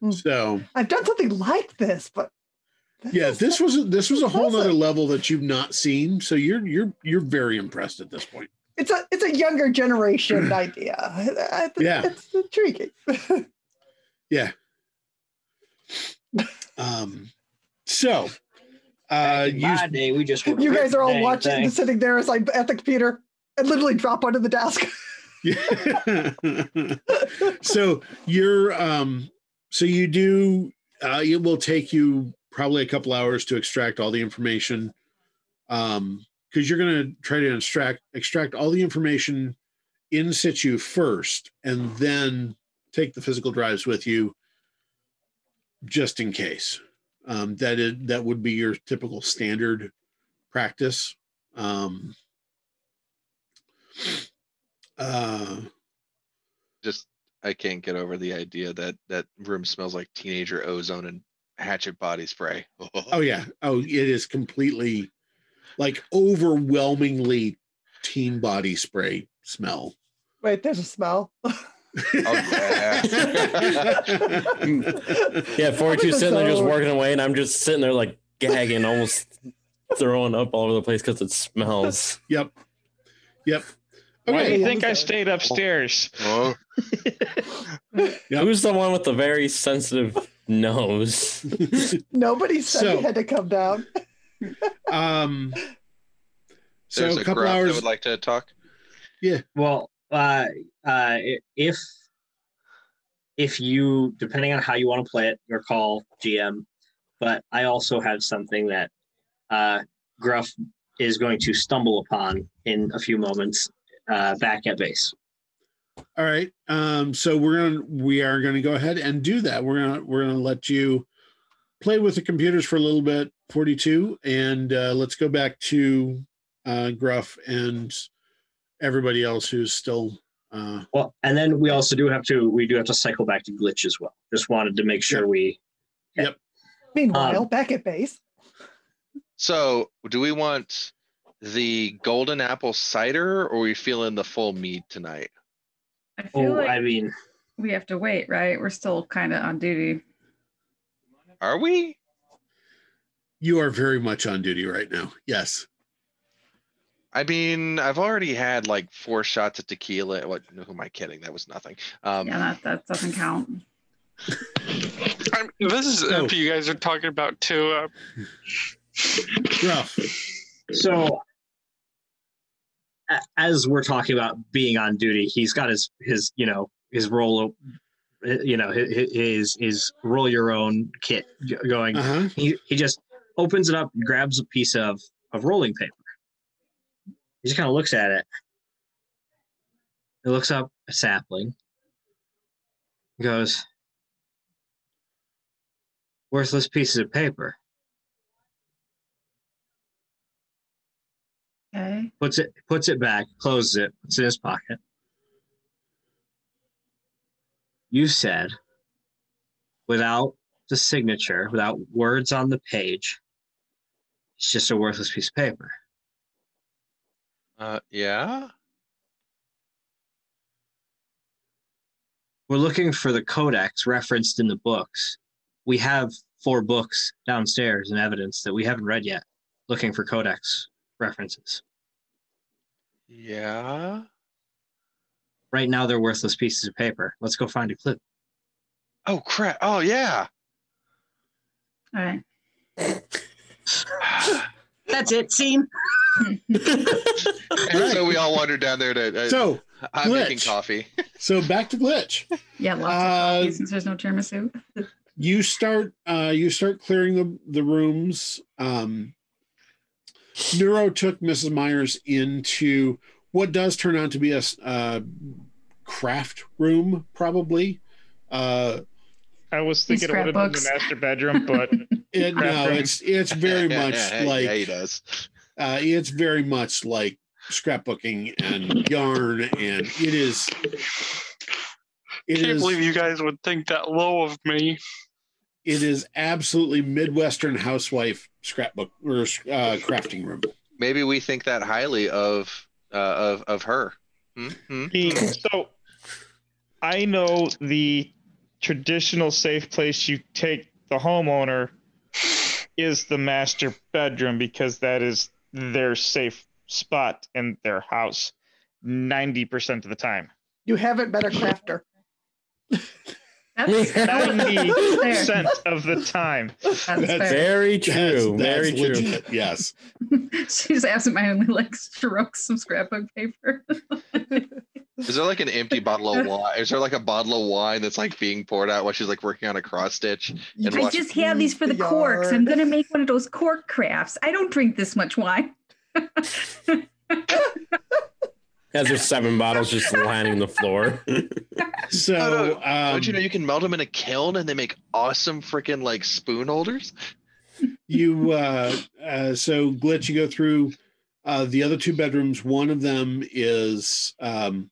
Hmm. So I've done something like this, but yeah, this was this was a whole impressive. nother level that you've not seen. So you're you're you're very impressed at this point. it's a it's a younger generation idea. I- I- Yeah. it's intriguing. Yeah. Um. So, uh, you my day, we just you guys are all watching, thing. sitting there as I at the computer and literally drop onto the desk. So you're um so you do uh it will take you probably a couple hours to extract all the information. Um because you're going to try to extract extract all the information in situ first and then take the physical drives with you just in case. Um that is that would be your typical standard practice. Um uh Just I can't get over the idea that that room smells like teenager ozone and hatchet body spray. Oh yeah. Oh, it is completely like overwhelmingly teen body spray smell. Wait, there's a smell. yeah. Yeah, 42 was sitting there just working away, and I'm just sitting there like gagging, almost throwing up all over the place because it smells. Yep. Yep. Why do you think I stayed upstairs? Oh, Yep. Who's the one with the very sensitive nose? Nobody said So- you had to come down. um so there's a a couple gruff that hours would like to talk. Yeah. Well, uh, uh, if if you, depending on how you want to play it, your call, GM. But I also have something that uh, Gruff is going to stumble upon in a few moments uh, back at base. all right. Um so we're gonna we are gonna go ahead and do that. We're gonna we're gonna let you play with the computers for a little bit, 42, and uh let's go back to uh Gruff and everybody else who's still uh, Well, and then we also do have to we do have to cycle back to glitch as well. Just wanted to make sure we Yep. Meanwhile, Um, back at base. So, do we want the golden apple cider, or are we feeling the full mead tonight? I feel oh like I mean we have to wait, right? We're still kind of on duty. Are we? you are very much on duty right now. Yes. I mean, I've already had like four shots of tequila. What? Who am I kidding? That was nothing. Um, yeah, that, that doesn't count. I mean, this is if you guys are talking about too. Uh, Rough. so a- as we're talking about being on duty, he's got his his you know his roll you know his his, roll your own kit going. Uh huh. He he just opens it up, and grabs a piece of of rolling paper. He just kind of looks at it. He looks up a sapling. Goes, worthless pieces of paper. Okay. Puts it puts it back, closes it, puts it in his pocket. You said, without the signature, without words on the page, it's just a worthless piece of paper. uh, yeah. We're looking for the codex referenced in the books. We have four books downstairs in evidence that we haven't read yet, looking for codex references. Yeah. Right now, they're worthless pieces of paper. Let's go find a clue. Oh crap. Oh yeah. All right. That's it. Scene. And so we all wandered down there to. Uh, So, I'm making coffee. so back to glitch. Yeah, lots Uh, of coffee since there's no tiramisu. you start uh you start clearing the the rooms um nero took mrs myers into what does turn out to be a uh craft room probably uh I was thinking it would have been the master bedroom, but it, no room. it's it's very much yeah, he like does. uh it's very much like scrapbooking and yarn and it is it can't is believe you guys would think that low of me. it is absolutely midwestern housewife scrapbook or uh crafting room Maybe we think that highly of uh, of of her. Hmm? Hmm? he so I know the traditional safe place you take the homeowner is the master bedroom because that is their safe spot in their house 90% of the time. You haven't been a crafter. That's, that's 90% of the time. That's That's fair. Very That's- true. Very that's true. legit, yes She's absentmindedly like strokes some scrapbook paper. Is there like an empty bottle of wine? Is there like a bottle of wine that's like being poured out while she's like working on a cross stitch? And I watch- just have these for the The corks. I'm gonna make one of those cork crafts. I don't drink this much wine. Has there's seven bottles just lining the floor. So, Oh, no. um, Don't you know you can melt them in a kiln and they make awesome freaking like spoon holders? you uh, uh, so glitch. You go through uh, the other two bedrooms. One of them is um,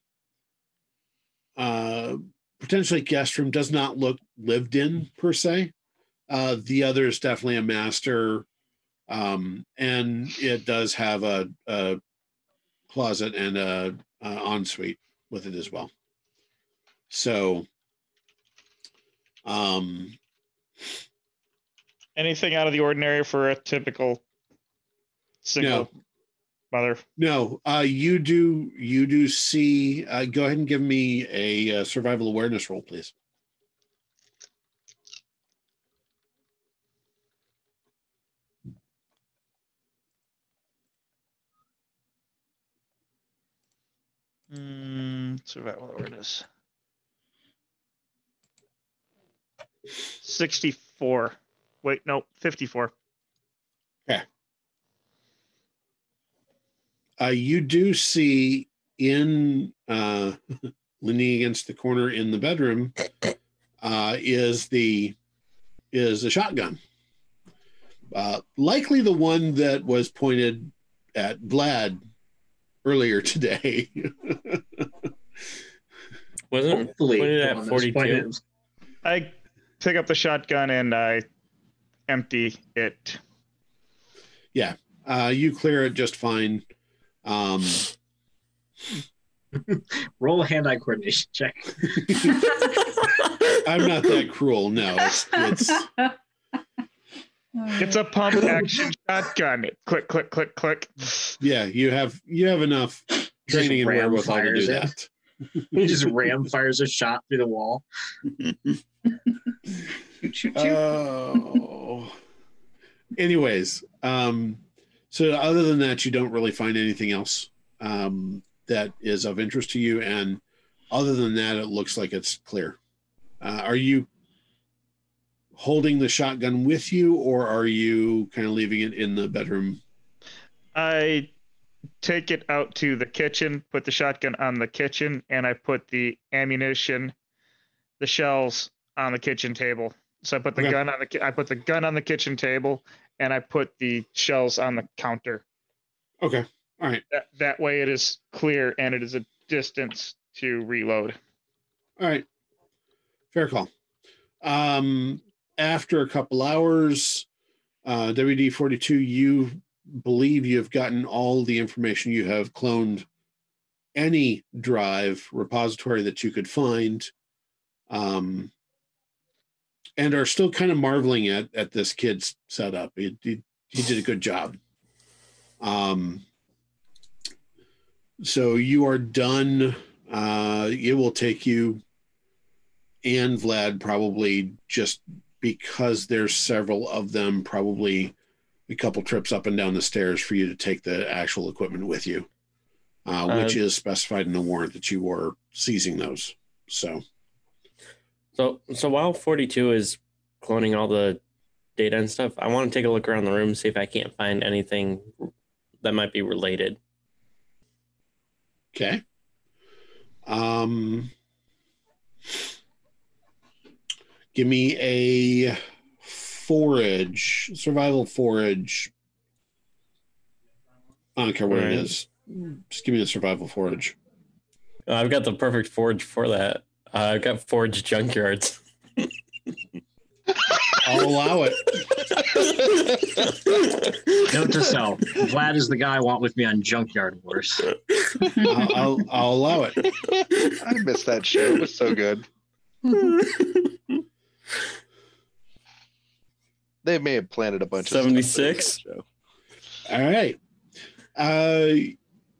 uh, potentially guest room. Does not look lived in per se. Uh, the other is definitely a master, um, and it does have a, a closet and a, a ensuite with it as well. So, um, Anything out of the ordinary for a typical single No. mother? No, uh, you do. You do see. Uh, go ahead and give me a uh, survival awareness roll, please. Mm, survival awareness. 64. Wait, no, 54. Uh, you do see in uh, leaning against the corner in the bedroom uh, is the is a shotgun. Uh, likely the one that was pointed at Vlad earlier today. Wasn't Hopefully, What did the that, one that's 42? I pick up the shotgun and I empty it. Yeah, uh, you clear it just fine. Um, Roll a hand-eye coordination check. I'm not that cruel. No, it's, it's It's a pump action shotgun. Click, click, click, click. yeah. You have you have enough training and wherewithal to do fires it. that. He just ram fires a shot through the wall. Shoot, shoot, shoot. Oh. Anyways, um, so other than that, you don't really find anything else um, that is of interest to you, and other than that, it looks like it's clear. Uh, are you holding the shotgun with you, or are you kind of leaving it in the bedroom? I take it out to the kitchen, put the shotgun on the kitchen, and I put the ammunition, the shells on the kitchen table. So I put the Okay. gun on the I put the gun on the kitchen table, and I put the shells on the counter. Okay, all right, That that way it is clear and it is a distance to reload. all right. Fair call. Um, after a couple hours, uh, WD 42, you believe you have gotten all the information. You have cloned any drive repository that you could find, um, and are still kind of marveling at, at this kid's setup. He, he, he did a good job. Um, so you are done. Uh, it will take you and Vlad probably just because there's several of them, probably a couple trips up and down the stairs for you to take the actual equipment with you, uh, which Uh, is specified in the warrant that you were seizing those. So, So so while 42 is cloning all the data and stuff, I want to take a look around the room, see if I can't find anything that might be related. okay. Um, give me a forage, survival forage. I don't care what it Alright. is. Just give me a survival forage. Uh, I've got the perfect forge for that. Uh, I've got forge junkyards. I'll allow it. Note to self: Vlad is the guy I want with me on Junkyard Wars. I'll, I'll, I'll allow it. I missed that show. It was so good. They may have planted a bunch of stuff there in that 76? show. All right. Uh,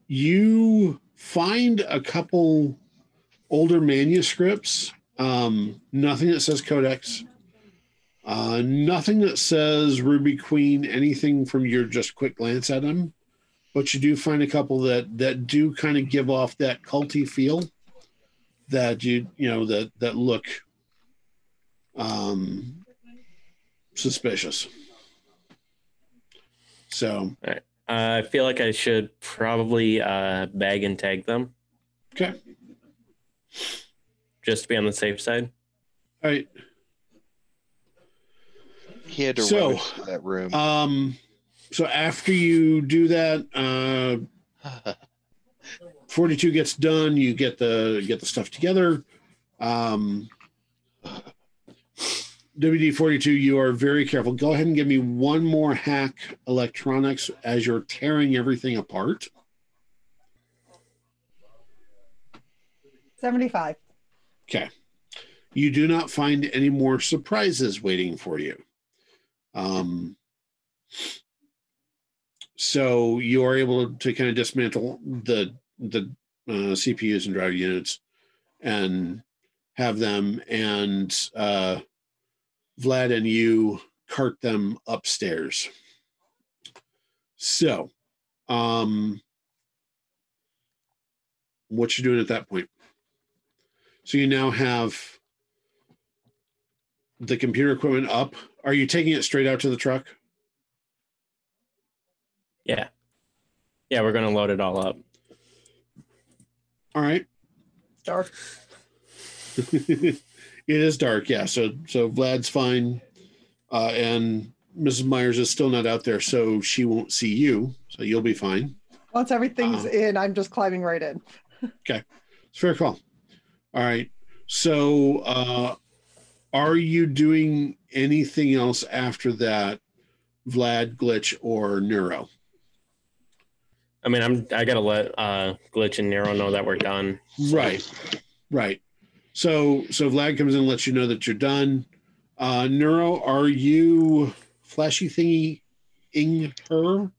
you find a couple older manuscripts. Um, nothing that says Codex. Uh, nothing that says Ruby Queen. Anything from your just quick glance at them, but you do find a couple that that do kind of give off that culty feel. That you you know that that look um, suspicious. So Uh, I feel like I should probably uh, bag and tag them okay. just to be on the safe side. All right. He had to So, rummage through that room. Um, so after you do that, uh, 42 gets done. You get the get the stuff together. Um, WD 42, you are very careful. Go ahead and give me one more hack electronics as you're tearing everything apart. 75. Okay. You do not find any more surprises waiting for you. Um, so you are able to kind of dismantle the the uh, CPUs and drive units and have them and uh, Vlad and you cart them upstairs. So, um, what you doing at that point? So you now have the computer equipment up. Are you taking it straight out to the truck? Yeah. Yeah, we're going to load it all up. All right. Dark. it is dark, yeah. So so Vlad's fine, uh, and Mrs. Myers is still not out there, so she won't see you. So you'll be fine. Once everything's Uh-huh. in, I'm just climbing right in. Okay, it's fair call. All right. So, uh, are you doing anything else after that, Vlad, Glitch, or Nero? I mean, I'm I gotta let uh, Glitch and Nero know that we're done. Right. Right. So, so Vlad comes in and lets you know that you're done. Uh, Nero, are you flashy thingy ing her,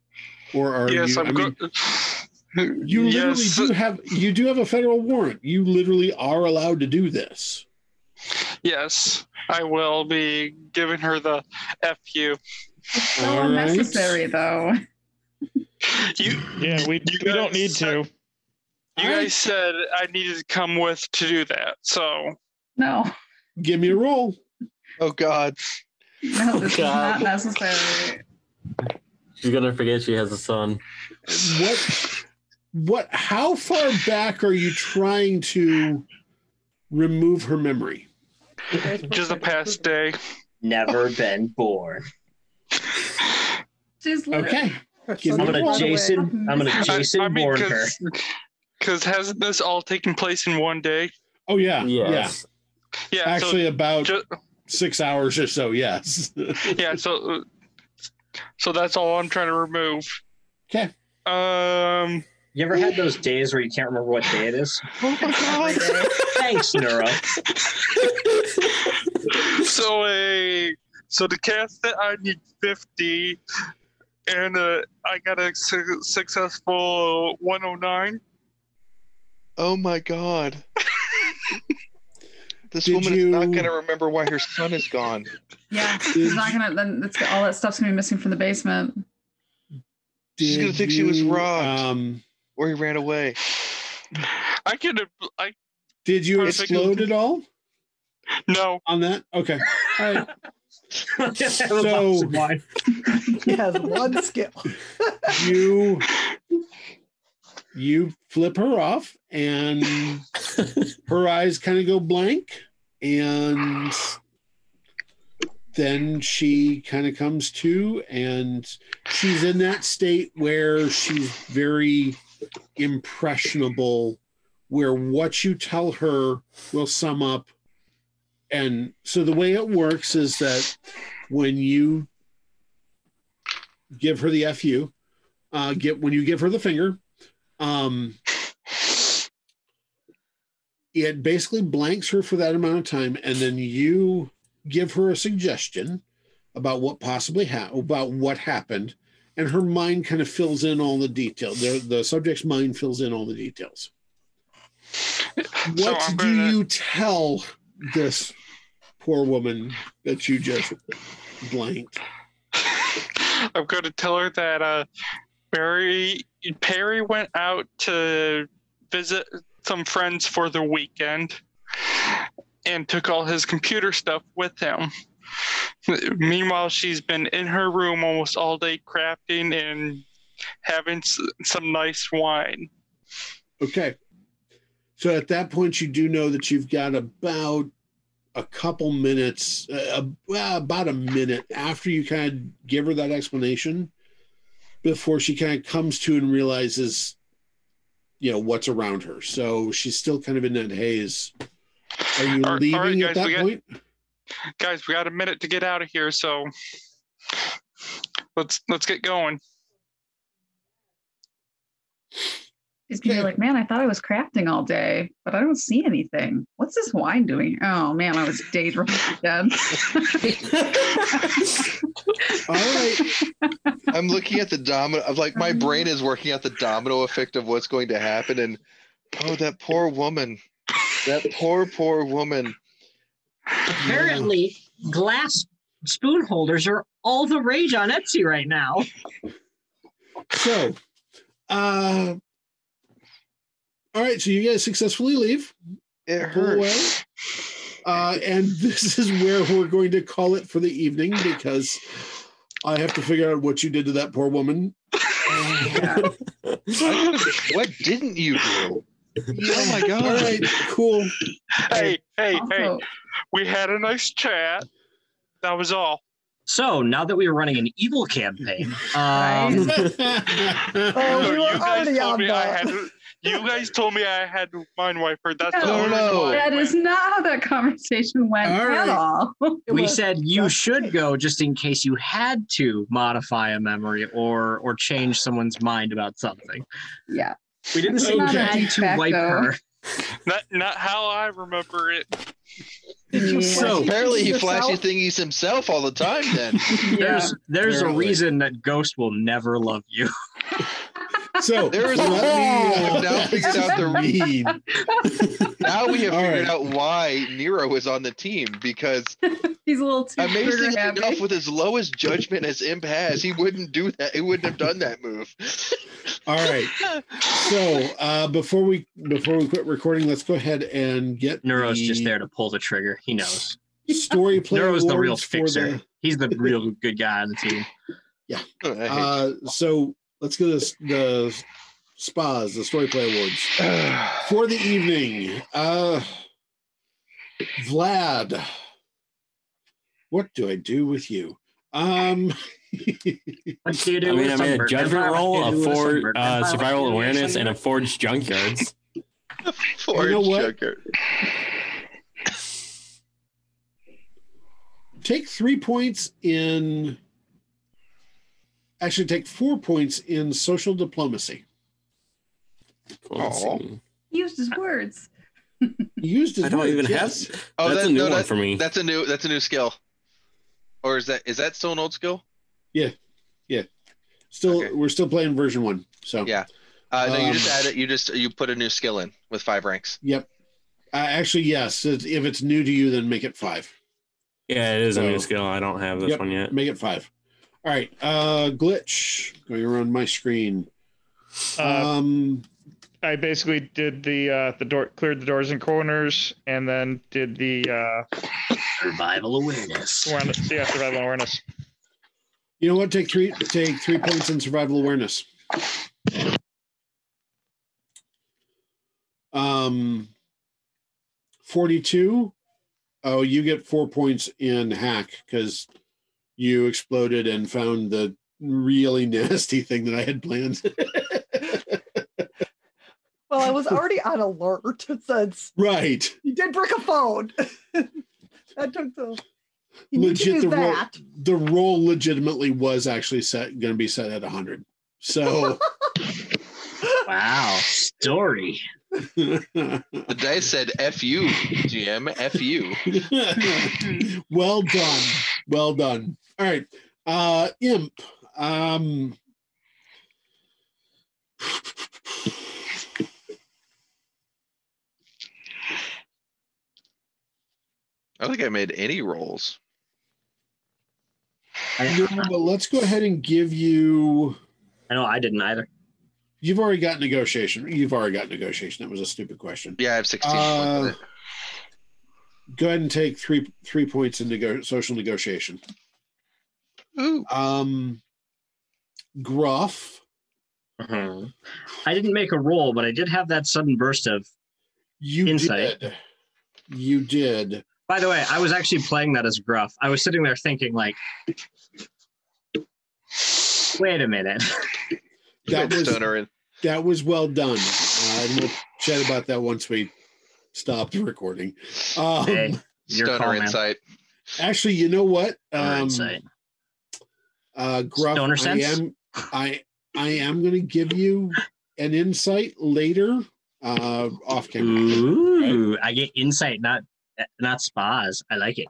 or are yes, you? I'm I mean, good. you literally yes, do have you do have a federal warrant. You literally are allowed to do this. yes, I will be giving her the fu. It's so All right. unnecessary, though. You, Yeah, we, You we don't need to. You guys said I needed to come with to do that, so No, Give me a roll. Oh God. no, this is God. not necessary. She's gonna forget she has a son. what what how far back are you trying to remove her memory just the past day. Never been born. She's lit- okay Give I'm me I'm a gonna roll. Jason. I'm gonna I- Jason I mean, born her. Because hasn't this all taken place in one day? oh yeah Yes. Yeah, yeah actually about ju- six hours or so yes yeah, so so that's all I'm trying to remove. okay Um, You ever had those days where you can't remember what day it is? every day. Thanks, Nero. so a so to cast it, I need fifty, and uh, I got a su- successful one hundred nine. Oh my God. this Did woman is not gonna remember why her son is gone. Yeah, she's not gonna. Then it's all that stuff's gonna be missing from the basement. She's gonna Did think she was you, robbed. um Or he ran away. I could I did you explode at all no on that okay all right so, He has one skill. you you flip her off and her eyes kind of go blank and then she kind of comes to and she's in that state where she's very impressionable where what you tell her will sum up. And so the way it works is that when you give her the fu uh get when you give her the finger um it basically blanks her for that amount of time and then you give her a suggestion about what possibly ha- about what happened and her mind kind of fills in all the details the, the subject's mind fills in all the details. What so do gonna you tell this poor woman that you just blanked? I'm going to tell her that uh Barry Perry went out to visit some friends for the weekend and took all his computer stuff with him. Meanwhile, she's been in her room almost all day crafting and having some nice wine. Okay. So at that point, you do know that you've got about a couple minutes, uh, about a minute after you kind of give her that explanation before she kind of comes to and realizes, you know, what's around her. So she's still kind of in that haze. Are you All leaving right, at guys, that we got- point? Guys, we got a minute to get out of here, so let's let's get going. She's gonna be like, man, I thought I was crafting all day, but I don't see anything. What's this wine doing? Oh man, I was daydreaming again. All right. I'm looking at the domino of like my brain is working out the domino effect of what's going to happen and oh that poor woman. That poor, poor woman. Apparently, glass spoon holders are all the rage on Etsy right now. So, uh, all right. So you guys successfully leave. It Pull away. hurts. Uh, and this is where we're going to call it for the evening because I have to figure out what you did to that poor woman. What didn't you do? Oh my god. right, cool. hey, hey, hey. We had a nice chat. That was all. So now that we are running an evil campaign, um, Oh, No, we were you guys already told on me I that. Had. to- You guys told me I had Mind Wiper. That's the No, no. reason why I That is not how that conversation went All at all. We was said you should me. go just in case you had to modify a memory or or change someone's mind about something. Yeah. We didn't say you a had to de wipe facto. her. Not not how I remember it. Yeah. So- Apparently, he yourself? flashy thingies himself all the time. Then Yeah. There's there's a reason that Ghost will never love you. so There is so a- let me, uh, Now figured out the- read. now we have All figured right. out why Nero is on the team because He's a little too amazing trigger happy. enough, with as low as judgment as Imp has, he wouldn't do that. He wouldn't have done that move. All right. So uh, before we before we quit recording, let's go ahead and get Nero's the just there to pull the trigger. He knows. Story play Nero's the real fixer. the- He's the real good guy on the team. Yeah. Uh, so let's get this the spas, the story play awards for the evening. Uh, Vlad, what do I do with you? Um, What do you do I mean, with I made a judgment roll, a do with for uh, survival you do with awareness, and a forged junkyards. Forge know what? Joker. take three points in. Actually, take four points in social diplomacy. Let's Aw. He used his words. He used his I don't words, even yes. have. Oh, That's that, a new no, one that- for me. That's a new. That's a new skill. Or is that is that still an old skill? Yeah, yeah. Still, Okay. we're still playing version one. So Yeah. Uh, no, you just Um, add it. You just you put a new skill in with five ranks. Yep. Uh, actually, yes. If it's new to you, then make it five. Yeah, it is a new skill. I don't have this Yep. one yet. Make it five. All right. Uh glitch going around my screen. Uh, um I basically did the uh, the door, cleared the doors and corners, and then did the uh, Survival awareness. awareness, yeah, survival awareness. you know what? Take three take three points in survival awareness. Um 42. Oh, you get four points in hack because you exploded and found the really nasty thing that I had planned. Well, I was already on alert since right. you did break a phone. that took the. You need to Legit the roll- that. the roll legitimately was actually set going to be set at 100 so Wow. Story. The dice said "F you, GM, F you." well done well done all right uh imp um I don't think I made any rolls. no, but let's go ahead and give you I know I didn't either. you've already got negotiation you've already got negotiation that was a stupid question Yeah, I have sixteen. Uh, points in it. go ahead and take three three points in nego- social negotiation Ooh. um gruff Mhm. I didn't make a roll, but I did have that sudden burst of. you Insight. did you did By the way, I was actually playing that as gruff. I was sitting there thinking, like, wait a minute. that was that was well done. Uh, and we'll chat about that once we stop the recording. Um, Hey, Your Stoner call, insight. Actually, you know what? Um, insight. Uh, Gruff, Stoner I sense? am I I am going to give you an insight later uh, off camera. Ooh, I get insight, not not spas. I like it.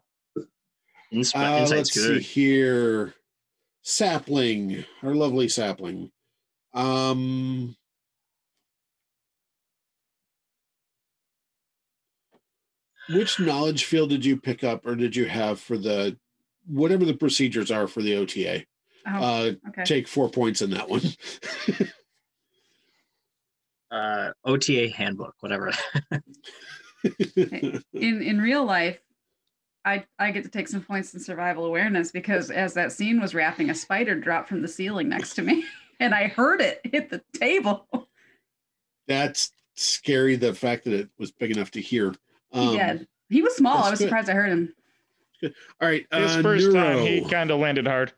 Insp- Uh, let's see here. Sapling, our lovely sapling. Um, which knowledge field did you pick up, or did you have for the whatever the procedures are for the OTA? Oh, Uh, okay. take four points in that one. Uh, OTA handbook, whatever. in in real life i i get to take some points in survival awareness because as that scene was wrapping a spider dropped from the ceiling next to me and i heard it hit the table That's scary. The fact that it was big enough to hear. he Um, did he was small i was good. surprised i heard him All right. His uh, first neuro. time, he kind of landed hard.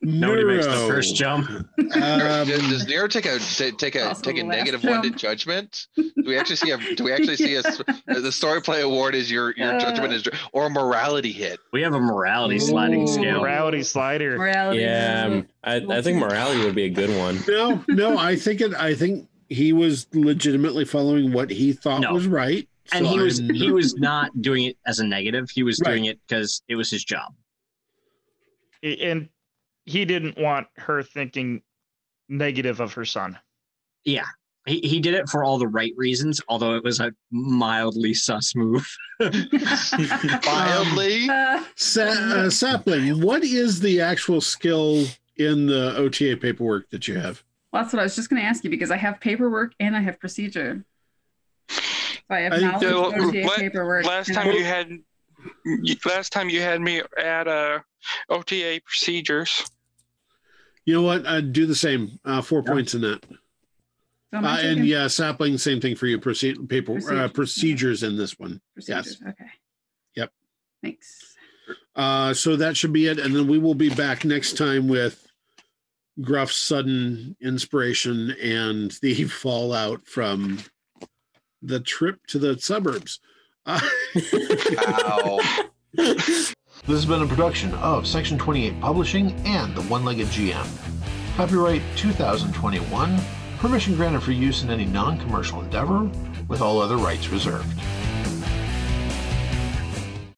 Nobody makes the first jump. Um, does, does Nero take a take a Also take a the last negative one to judgment? Do we actually see a do we actually see a the story play award is your your Uh. judgment is or a morality hit? We have a morality sliding scale. Morality slider. Morality. Yeah, um, I, I think morality would be a good one. no, no. I think it. I think he was legitimately following what he thought No. was right. And he was I'm he was not doing it as a negative. He was Right. doing it because it was his job. And he didn't want her thinking negative of her son. Yeah. He, he did it for all the right reasons, although it was a mildly sus move. Mildly. Uh, Sa- uh, sapling. What is the actual skill in the OTA paperwork that you have? well, that's what I was just going to ask you because I have paperwork and I have procedure. So I have I knowledge the- of OTA la- paperwork. Last time I- you had, you- last time you had me at uh, OTA procedures. You know what? I'd do the same. Uh, four Yeah. points in that. So Uh, and yeah, sapling. Same thing for you. Proceed paper uh, Procedure. procedures in this one. procedures. Okay. Yep. Thanks. Uh, so that should be it. And then we will be back next time with Gruff's sudden inspiration and the fallout from the trip to the suburbs. This has been a production of Section 28 Publishing and the One Legged GM. Copyright 2021. Permission granted for use in any non commercial endeavor, with all other rights reserved.